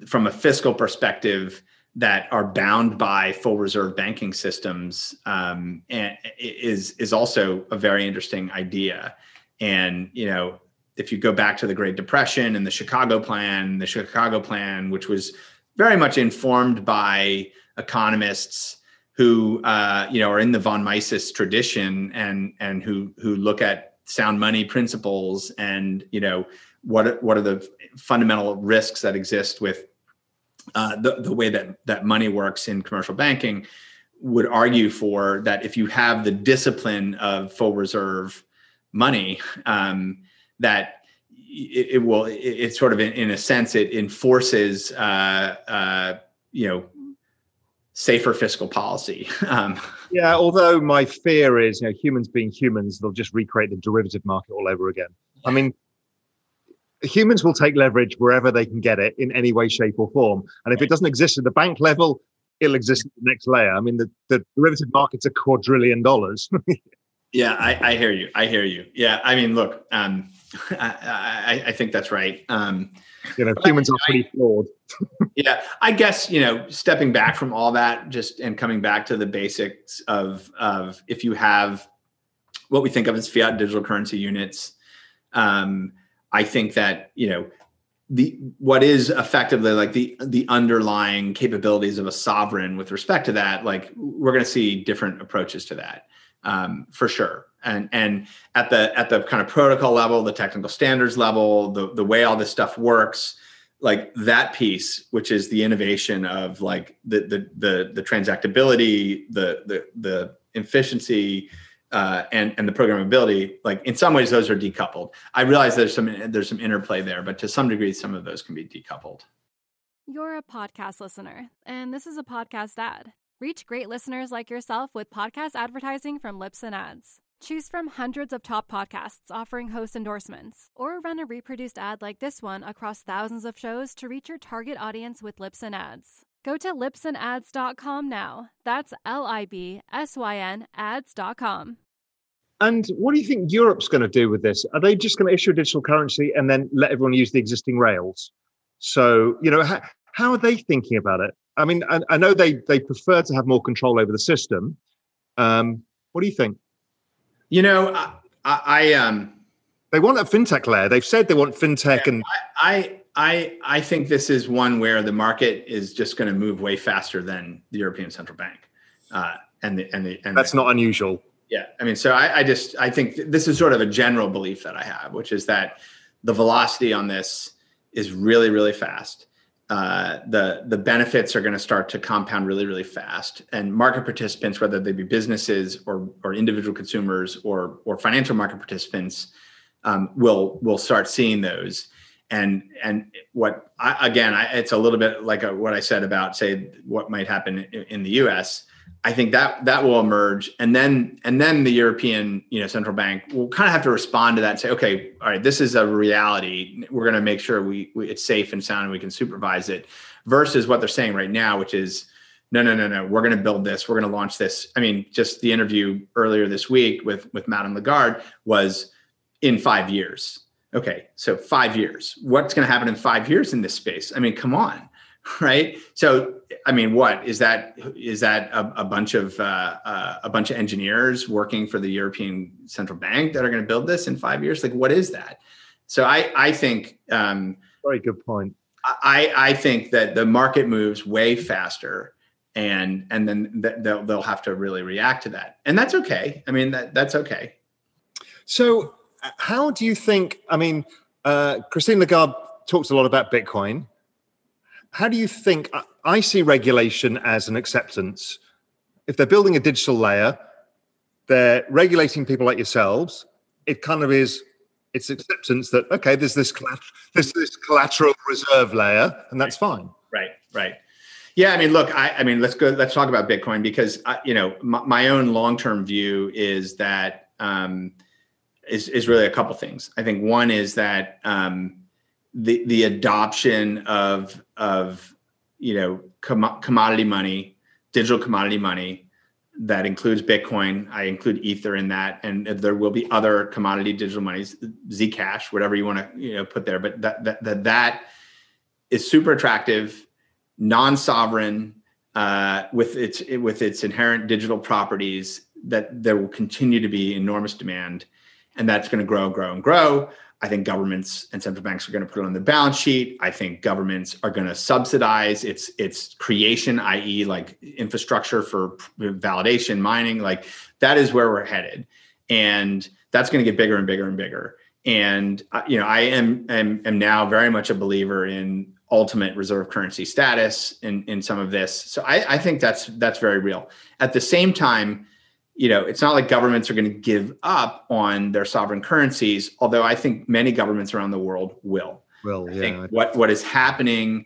from a fiscal perspective that are bound by full reserve banking systems um, and is is also a very interesting idea. And you know, if you go back to the Great Depression and the Chicago Plan, the Chicago Plan, which was very much informed by economists who uh, you know are in the von Mises tradition and and who who look at sound money principles and you know what what are the fundamental risks that exist with uh, the, the way that that money works in commercial banking would argue for that if you have the discipline of full reserve money um, that it, it will it, it, sort of in, in, a sense it enforces uh, uh, you know safer fiscal policy (laughs) um, yeah although my fear is you know humans being humans they'll just recreate the derivative market all over again i mean humans will take leverage wherever they can get it in any way, shape, or form. And if it doesn't exist at the bank level, it'll exist at the next layer. I mean, the, the derivative market's a quadrillion dollars. (laughs) yeah, I, I, hear you. I hear you. Yeah, I mean, look, um, (laughs) I, I, I, think that's right. Um, you know, humans are pretty flawed. (laughs) yeah, I guess you know, stepping back from all that, just and coming back to the basics of of if you have what we think of as fiat digital currency units. Um, I think that you know the what is effectively like the the underlying capabilities of a sovereign with respect to that like we're going to see different approaches to that um, for sure and and at the at the kind of protocol level the technical standards level the the way all this stuff works like that piece which is the innovation of like the the the, the transactability the the the efficiency uh, and and the programmability, like in some ways those are decoupled. I realize there's some there's some interplay there, but to some degree, some of those can be decoupled. You're a podcast listener, and this is a podcast ad. Reach great listeners like yourself with podcast advertising from Libsyn Ads. Choose from hundreds of top podcasts offering host endorsements, or run a reproduced ad like this one across thousands of shows to reach your target audience with Libsyn Ads. Go to libsynads.com now. That's L I B S Y N ads.com. And what do you think Europe's going to do with this? Are they just going to issue a digital currency and then let everyone use the existing rails? So, you know, how, how are they thinking about it? I mean, I, I, know they they prefer to have more control over the system. Um, what do you think? You know, I, I um, they want a fintech layer. They've said they want fintech, yeah, and I, I I think this is one where the market is just going to move way faster than the European Central Bank, uh, and the and the and that's the, not unusual. Yeah, I mean, so I, I just I think this is sort of a general belief that I have, which is that the velocity on this is really really fast. Uh, the the benefits are going to start to compound really really fast, and market participants, whether they be businesses or or individual consumers or or financial market participants, um, will will start seeing those. And and what I, again I, it's a little bit like a, what i said about say what might happen in, in, the us i think that that will emerge. And then and then the european you know central bank will kind of have to respond to that and say okay all right this is a reality. We're going to make sure we, we it's safe and sound and we can supervise it versus what they're saying right now which is no no no no we're going to build this. We're going to launch this. I mean just the interview earlier this week with with madame lagarde was in five years. Okay so five years. What's going to happen in five years in this space? I mean come on (laughs) right? So i mean what is that is that a, a bunch of uh, uh, a bunch of engineers working for the european central bank that are going to build this in five years? Like what is that? So i i think um, very good point. I i think that the market moves way faster and and then they'll they'll have to really react to that. And that's okay. I mean that that's okay. So how do you think? I mean, uh, Christine Lagarde talks a lot about Bitcoin. How do you think? I, I see regulation as an acceptance. If they're building a digital layer, they're regulating people like yourselves. It kind of is. It's acceptance that okay, there's this there's this collateral reserve layer, and that's fine. Right, right. Yeah, I mean, look, I, I mean, let's go. Let's talk about Bitcoin because I, you know my, my own long term view is that um, is is really a couple things. I think one is that um, the the adoption of of you know com- commodity money, digital commodity money that includes Bitcoin. I include Ether in that, and there will be other commodity digital monies, Zcash, whatever you want to you know put there. But that that that, that is super attractive, non-sovereign, uh, with its with its inherent digital properties. That there will continue to be enormous demand, and that's going to grow, grow, and grow. I think governments and central banks are going to put it on the balance sheet. I think governments are going to subsidize its its creation, i.e., like infrastructure for validation, mining. Like that is where we're headed, and that's going to get bigger and bigger and bigger. And uh, you know, I am, am am now very much a believer in ultimate reserve currency status in in some of this. So I, I think that's that's very real. At the same time you know, it's not like governments are going to give up on their sovereign currencies, although I think many governments around the world will. Will, I yeah. think what, what is happening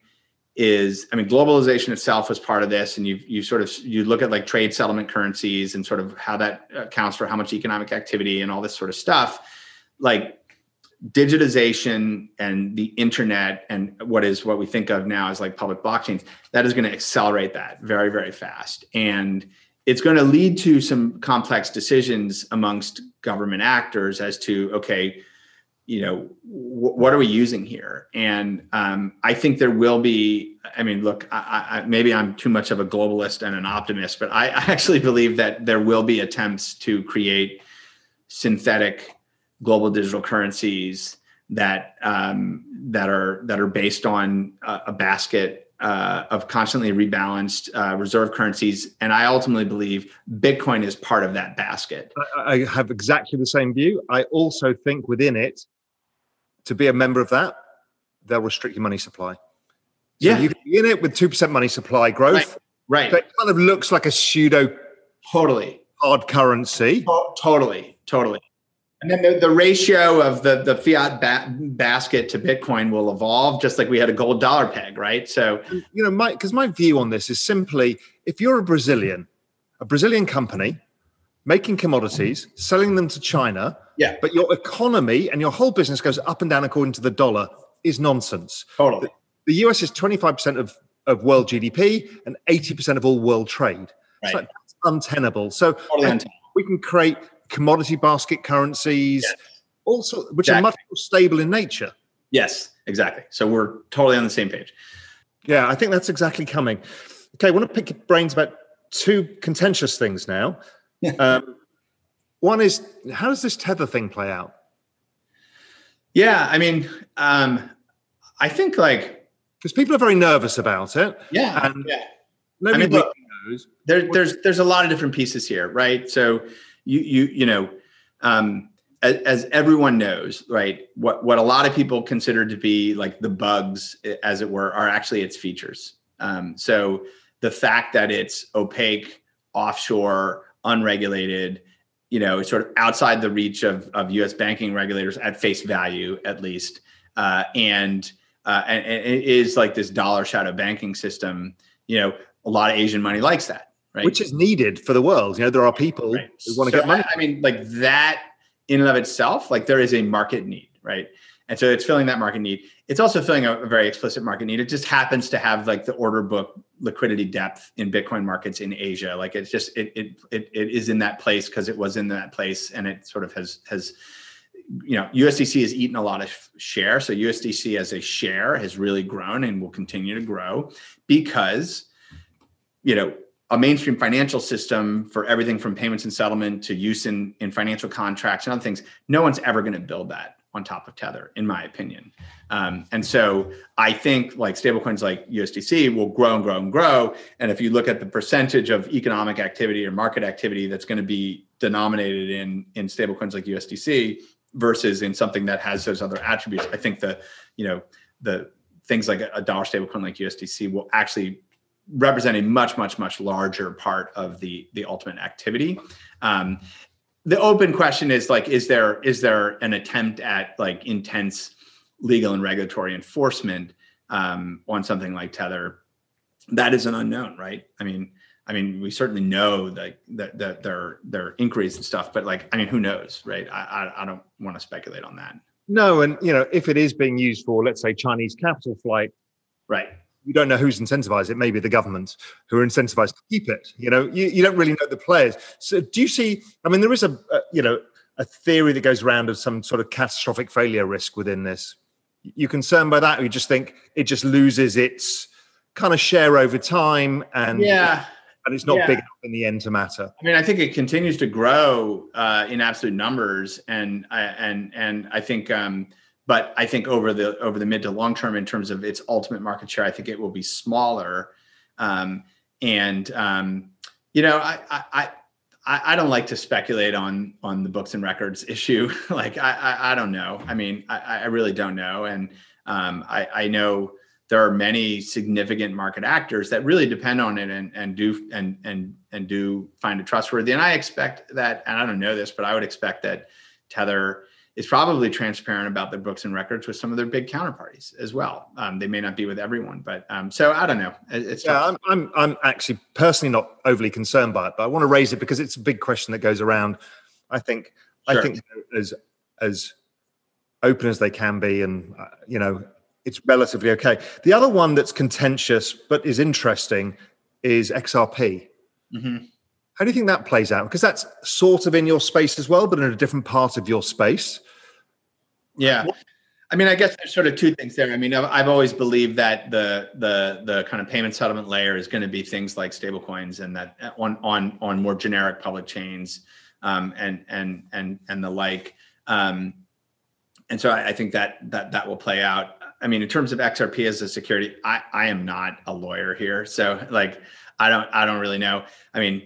is, I mean, globalization itself was part of this. And you, you sort of, you look at like trade settlement currencies and sort of how that accounts for how much economic activity and all this sort of stuff. Like digitization and the internet and what is what we think of now as like public blockchains, that is going to accelerate that very, very fast. And it's going to lead to some complex decisions amongst government actors as to okay you know w- what are we using here? And um, i think there will be i mean look I, I, maybe i'm too much of a globalist and an optimist but I, (laughs) I actually believe that there will be attempts to create synthetic global digital currencies that um, that are that are based on a, a basket uh, of constantly rebalanced uh, reserve currencies. And I ultimately believe Bitcoin is part of that basket. I, I have exactly the same view. I also think within it, to be a member of that, they'll restrict your money supply. So yeah. you can be in it with 2% money supply growth. Right. right. it kind of looks like a pseudo totally hard currency. totally. Totally. And then the, the ratio of the, the fiat ba- basket to Bitcoin will evolve, just like we had a gold dollar peg, right? So, you know, my because my view on this is simply if you're a Brazilian, a Brazilian company making commodities, selling them to China, yeah, but your economy and your whole business goes up and down according to the dollar is nonsense. Totally. The, the US is 25% of, of world GDP and 80% of all world trade. Right. It's like, untenable. So totally untenable. we can create commodity basket currencies, yes. also which exactly. are much more stable in nature. Yes, exactly. So we're totally on the same page. Yeah, I think that's exactly coming. Okay, I want to pick your brains about two contentious things now. um, one is how does this tether thing play out? Yeah, I mean, um, I think like because people are very nervous about it. Yeah, and yeah. Nobody I mean, look, knows. There, there's there's a lot of different pieces here, right? So you you you know um, as, as, everyone knows right what what a lot of people consider to be like the bugs as it were are actually its features. Um, so the fact that it's opaque offshore unregulated you know sort of outside the reach of, of us banking regulators at face value at least uh, and, uh, and, and it is like this dollar shadow banking system you know a lot of asian money likes that right? Which is needed for the world. You know, there are people right. who want to so, get money. I mean, like that in and of itself, like there is a market need, right? And so it's filling that market need. It's also filling a, a, very explicit market need. It just happens to have like the order book liquidity depth in Bitcoin markets in Asia. Like it's just it it it, it is in that place because it was in that place, and it sort of has has you know USDC has eaten a lot of share. So USDC as a share has really grown and will continue to grow because you know a mainstream financial system for everything from payments and settlement to use in, in financial contracts and other things, no one's ever going to build that on top of Tether, in my opinion. Um, and so I think like stablecoins like USDC will grow and grow and grow. And if you look at the percentage of economic activity or market activity that's going to be denominated in in stablecoins like USDC versus in something that has those other attributes, I think the you know the things like a dollar stablecoin like USDC will actually represent a much much much larger part of the the ultimate activity um, the open question is like is there is there an attempt at like intense legal and regulatory enforcement um, on something like tether that is an unknown, right? I mean, I mean, we certainly know that that, that there there are inquiries and stuff, but like, I mean, who knows, right? I I, I don't want to speculate on that. No, and you know, if it is being used for, let's say, Chinese capital flight, right? You don't know who's incentivized. It may be the government who are incentivized to keep it. You know, you, you don't really know the players. So, do you see? I mean, there is a, a you know a theory that goes around of some sort of catastrophic failure risk within this. You concerned by that, or you just think it just loses its kind of share over time and yeah and it's not yeah. big enough in the end to matter. I mean, I think it continues to grow uh, in absolute numbers, and and and I think, um, but I think over the over the mid to long term, in terms of its ultimate market share, I think it will be smaller. Um, and um, you know, I, I I I don't like to speculate on on the books and records (laughs) issue. like I, I, I don't know. I mean, I I really don't know, and um, I I know there are many significant market actors that really depend on it and, and do and and and do find it trustworthy. And I expect that, and I don't know this, but I would expect that Tether is probably transparent about their books and records with some of their big counterparties as well. Um, they may not be with everyone, but um, so I don't know. It's yeah, I'm, I'm I'm actually personally not overly concerned by it, but I want to raise it because it's a big question that goes around. I think sure. I think as as open as they can be, and uh, you know it's relatively okay. The other one that's contentious but is interesting is XRP. Mm-hmm. How do you think that plays out? Because that's sort of in your space as well, but in a different part of your space. Yeah. I mean, I guess there's sort of two things there. I mean, I've, I've always believed that the the the kind of payment settlement layer is going to be things like stablecoins and that on on on more generic public chains um, and and and and the like. Um, and so I, I think that that that will play out. I mean, in terms of XRP as a security, I, I am not a lawyer here, so like I don't I don't really know. I mean,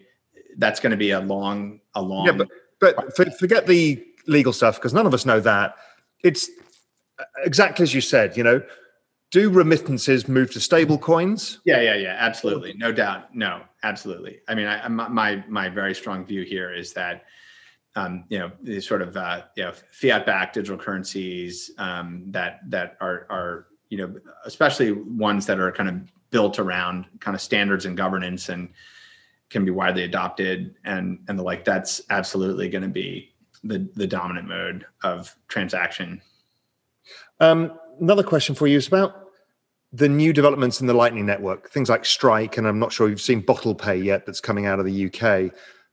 that's going to be a long a long. Yeah, but but forget the legal stuff because none of us know that. It's exactly as you said. You know, do remittances move to stable coins? Yeah, yeah, yeah. Absolutely, no doubt. No, absolutely. I mean, I, my my very strong view here is that um, you know these sort of uh, you know fiat-backed digital currencies um, that that are are you know especially ones that are kind of built around kind of standards and governance and can be widely adopted and and the like. That's absolutely going to be the the dominant mode of transaction. Um, another question for you is about the new developments in the Lightning Network, things like Strike, and I'm not sure you've seen Bottlepay yet. That's coming out of the UK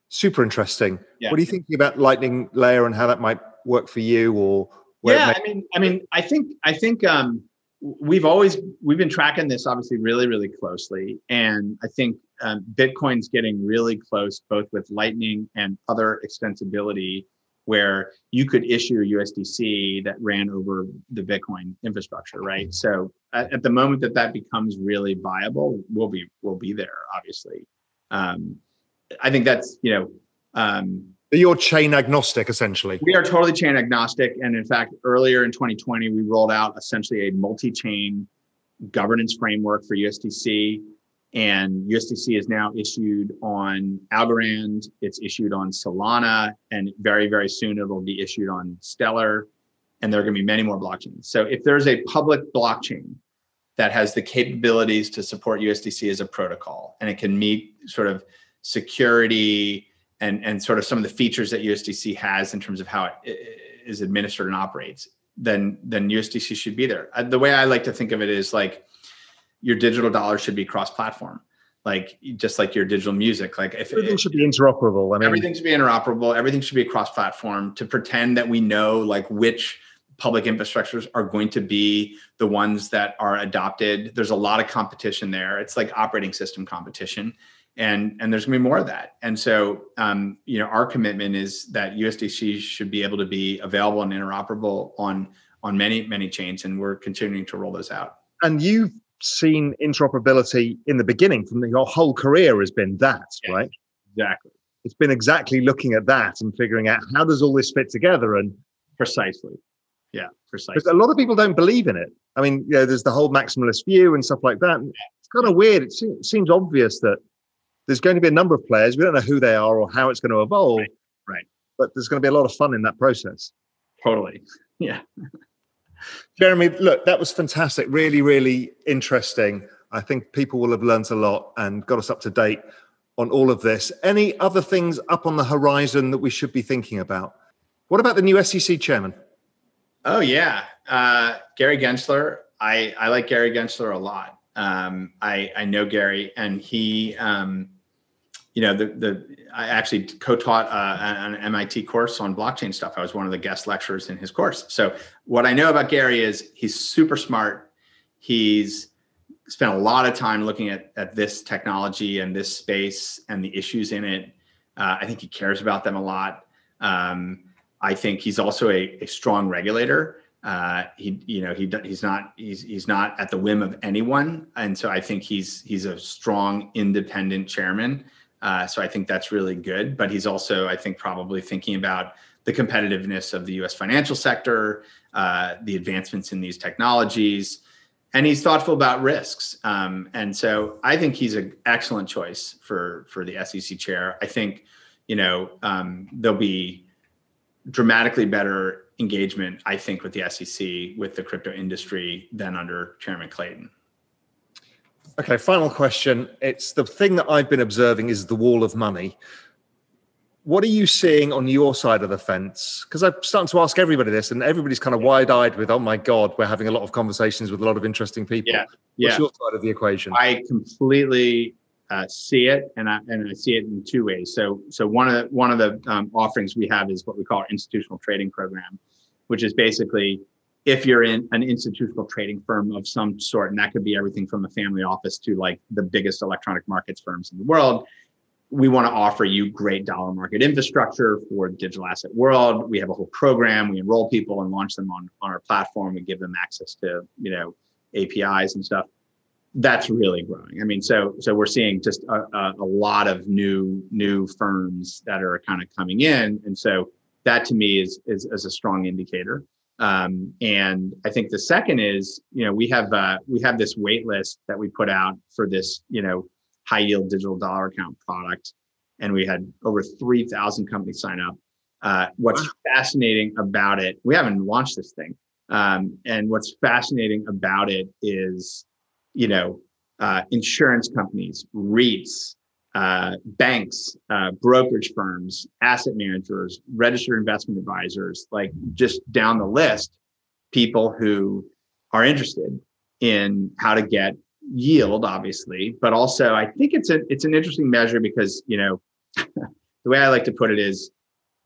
super interesting. Yeah. What are you thinking about Lightning Layer and how that might work for you, or yeah, I mean, I mean, I think I think um, we've always we've been tracking this obviously really really closely, and I think um, Bitcoin's getting really close both with Lightning and other extensibility where you could issue USDC that ran over the Bitcoin infrastructure, right? So at, at the moment that that becomes really viable, we'll be we'll be there, obviously. Um, I think that's you know. Um, you're chain agnostic, essentially. We are totally chain agnostic, and in fact, earlier in 2020, we rolled out essentially a multi-chain governance framework for USDC, and USDC is now issued on Algorand. It's issued on Solana, and very, very soon it will be issued on Stellar, and there are going to be many more blockchains. So, if there's a public blockchain that has the capabilities to support USDC as a protocol, and it can meet sort of security and and sort of some of the features that USDC has in terms of how it is administered and operates, then then USDC should be there. Uh, the way I like to think of it is like your digital dollar should be cross-platform, like just like your digital music. Like if everything it, should be interoperable. I mean, everything should be interoperable. Everything should be cross-platform. To pretend that we know like which public infrastructures are going to be the ones that are adopted. There's a lot of competition there. It's like operating system competition and and there's going to be more of that and so um, you know our commitment is that usdc should be able to be available and interoperable on on many many chains and we're continuing to roll those out and you've seen interoperability in the beginning from the, your whole career has been that yes, right exactly it's been exactly looking at that and figuring out how does all this fit together and precisely yeah precisely because a lot of people don't believe in it i mean you know there's the whole maximalist view and stuff like that it's kind of weird it seems obvious that there's going to be a number of players. We don't know who they are or how it's going to evolve. Right. right. But there's going to be a lot of fun in that process. Totally. (laughs) Yeah. Jeremy, look, that was fantastic. Really, really interesting. I think people will have learned a lot and got us up to date on all of this. Any other things up on the horizon that we should be thinking about? What about the new SEC chairman? Oh yeah, uh, Gary Gensler. I I like Gary Gensler a lot. Um, I I know Gary, and he, um, you know, the the I actually co-taught uh, an MIT course on blockchain stuff. I was one of the guest lecturers in his course. So what I know about Gary is he's super smart. He's spent a lot of time looking at at this technology and this space and the issues in it. Uh, I think he cares about them a lot. Um, I think he's also a, a strong regulator. Uh, he, you know, he he's not he's he's not at the whim of anyone, and so I think he's he's a strong, independent chairman. Uh, so I think that's really good. But he's also, I think, probably thinking about the competitiveness of the U.S. financial sector, uh, the advancements in these technologies, and he's thoughtful about risks. Um, and so I think he's an excellent choice for for the SEC chair. I think, you know, um, there'll be dramatically better engagement, I think, with the SEC, with the crypto industry than under Chairman Clayton. Okay, final question. It's the thing that I've been observing is the wall of money. What are you seeing on your side of the fence? Because I'm starting to ask everybody this, and everybody's kind of wide eyed with, oh my God, we're having a lot of conversations with a lot of interesting people. Yeah. yeah. What's your side of the equation? I completely uh, see it, and I and I see it in two ways. So so one of the, one of the um, offerings we have is what we call our institutional trading program, which is basically if you're in an institutional trading firm of some sort, and that could be everything from a family office to like the biggest electronic markets firms in the world. We want to offer you great dollar market infrastructure for the digital asset world. We have a whole program. We enroll people and launch them on, on our platform. We give them access to, you know, APIs and stuff that's really growing. I mean, so so we're seeing just a, a, lot of new new firms that are kind of coming in, and so that to me is is, is a strong indicator. Um, and I think the second is, you know, we have uh, we have this wait list that we put out for this, you know, high yield digital dollar account product, and we had over three thousand companies sign up. Uh, what's wow. fascinating about it, we haven't launched this thing, um, and what's fascinating about it is you know, uh, insurance companies, REITs, uh, banks, uh, brokerage firms, asset managers, registered investment advisors, like just down the list, people who are interested in how to get yield, obviously, but also I think it's a it's an interesting measure because you know (laughs) the way I like to put it is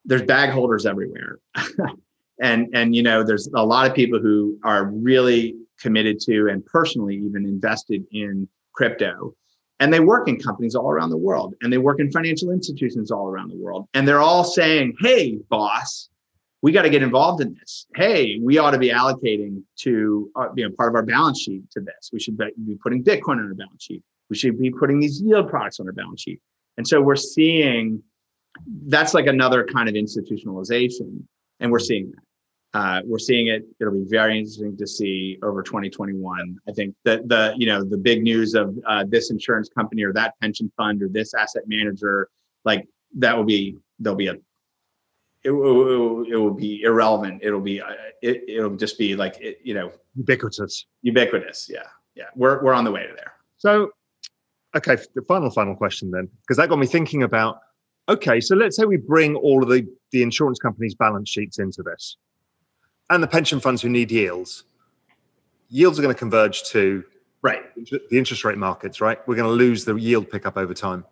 there's bag holders everywhere. (laughs) and and you know there's a lot of people who are really committed to and personally even invested in crypto. And they work in companies all around the world and they work in financial institutions all around the world. And they're all saying, hey, boss, we got to get involved in this. Hey, we ought to be allocating to uh, you know part of our balance sheet to this. We should be putting Bitcoin on our balance sheet. We should be putting these yield products on our balance sheet. And so we're seeing that's like another kind of institutionalization, and we're seeing that uh, we're seeing it. It'll be very interesting to see over 2021. I think that the you know the big news of uh, this insurance company or that pension fund or this asset manager, like that will be there'll be a it will, it will be irrelevant. It'll be uh, it, it'll just be like it, you know ubiquitous. Ubiquitous. Yeah, yeah. We're we're on the way to there. So, okay, the final final question then, because that got me thinking about. Okay, so let's say we bring all of the the insurance companies' balance sheets into this and the pension funds who need yields, yields are going to converge to right the interest rate markets. Right, we're going to lose the yield pickup over time.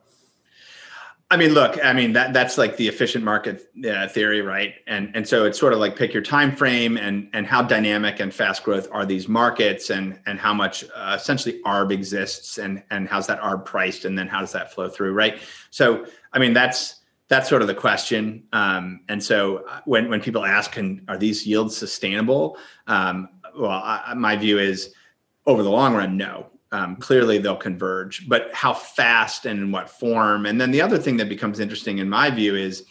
I mean, look, I mean that that's like the efficient market uh, theory, right? And and so it's sort of like pick your time frame and and how dynamic and fast growth are these markets, and and how much uh, essentially ARB exists, and and how's that ARB priced, and then how does that flow through, right? So I mean that's that's sort of the question. Um, and so uh, when when people ask, "Can are these yields sustainable?" Um, well, I, my view is over the long run, no. Um, clearly, they'll converge, but how fast and in what form? And then the other thing that becomes interesting, in my view, is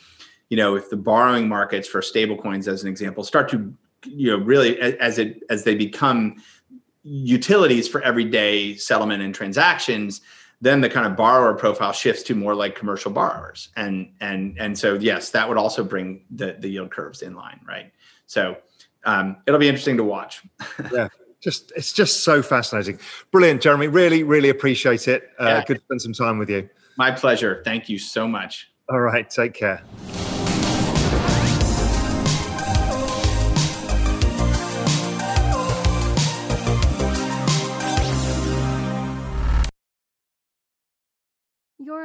you know if the borrowing markets for stablecoins, as an example, start to you know really as it as they become utilities for everyday settlement and transactions then the kind of borrower profile shifts to more like commercial borrowers and and and so yes that would also bring the the yield curves in line right so um, it'll be interesting to watch (laughs) yeah just it's just so fascinating. Brilliant, Jeremy. Really, really appreciate it. Uh, Yeah. Good to spend some time with you. My pleasure. Thank you so much. All right, take care.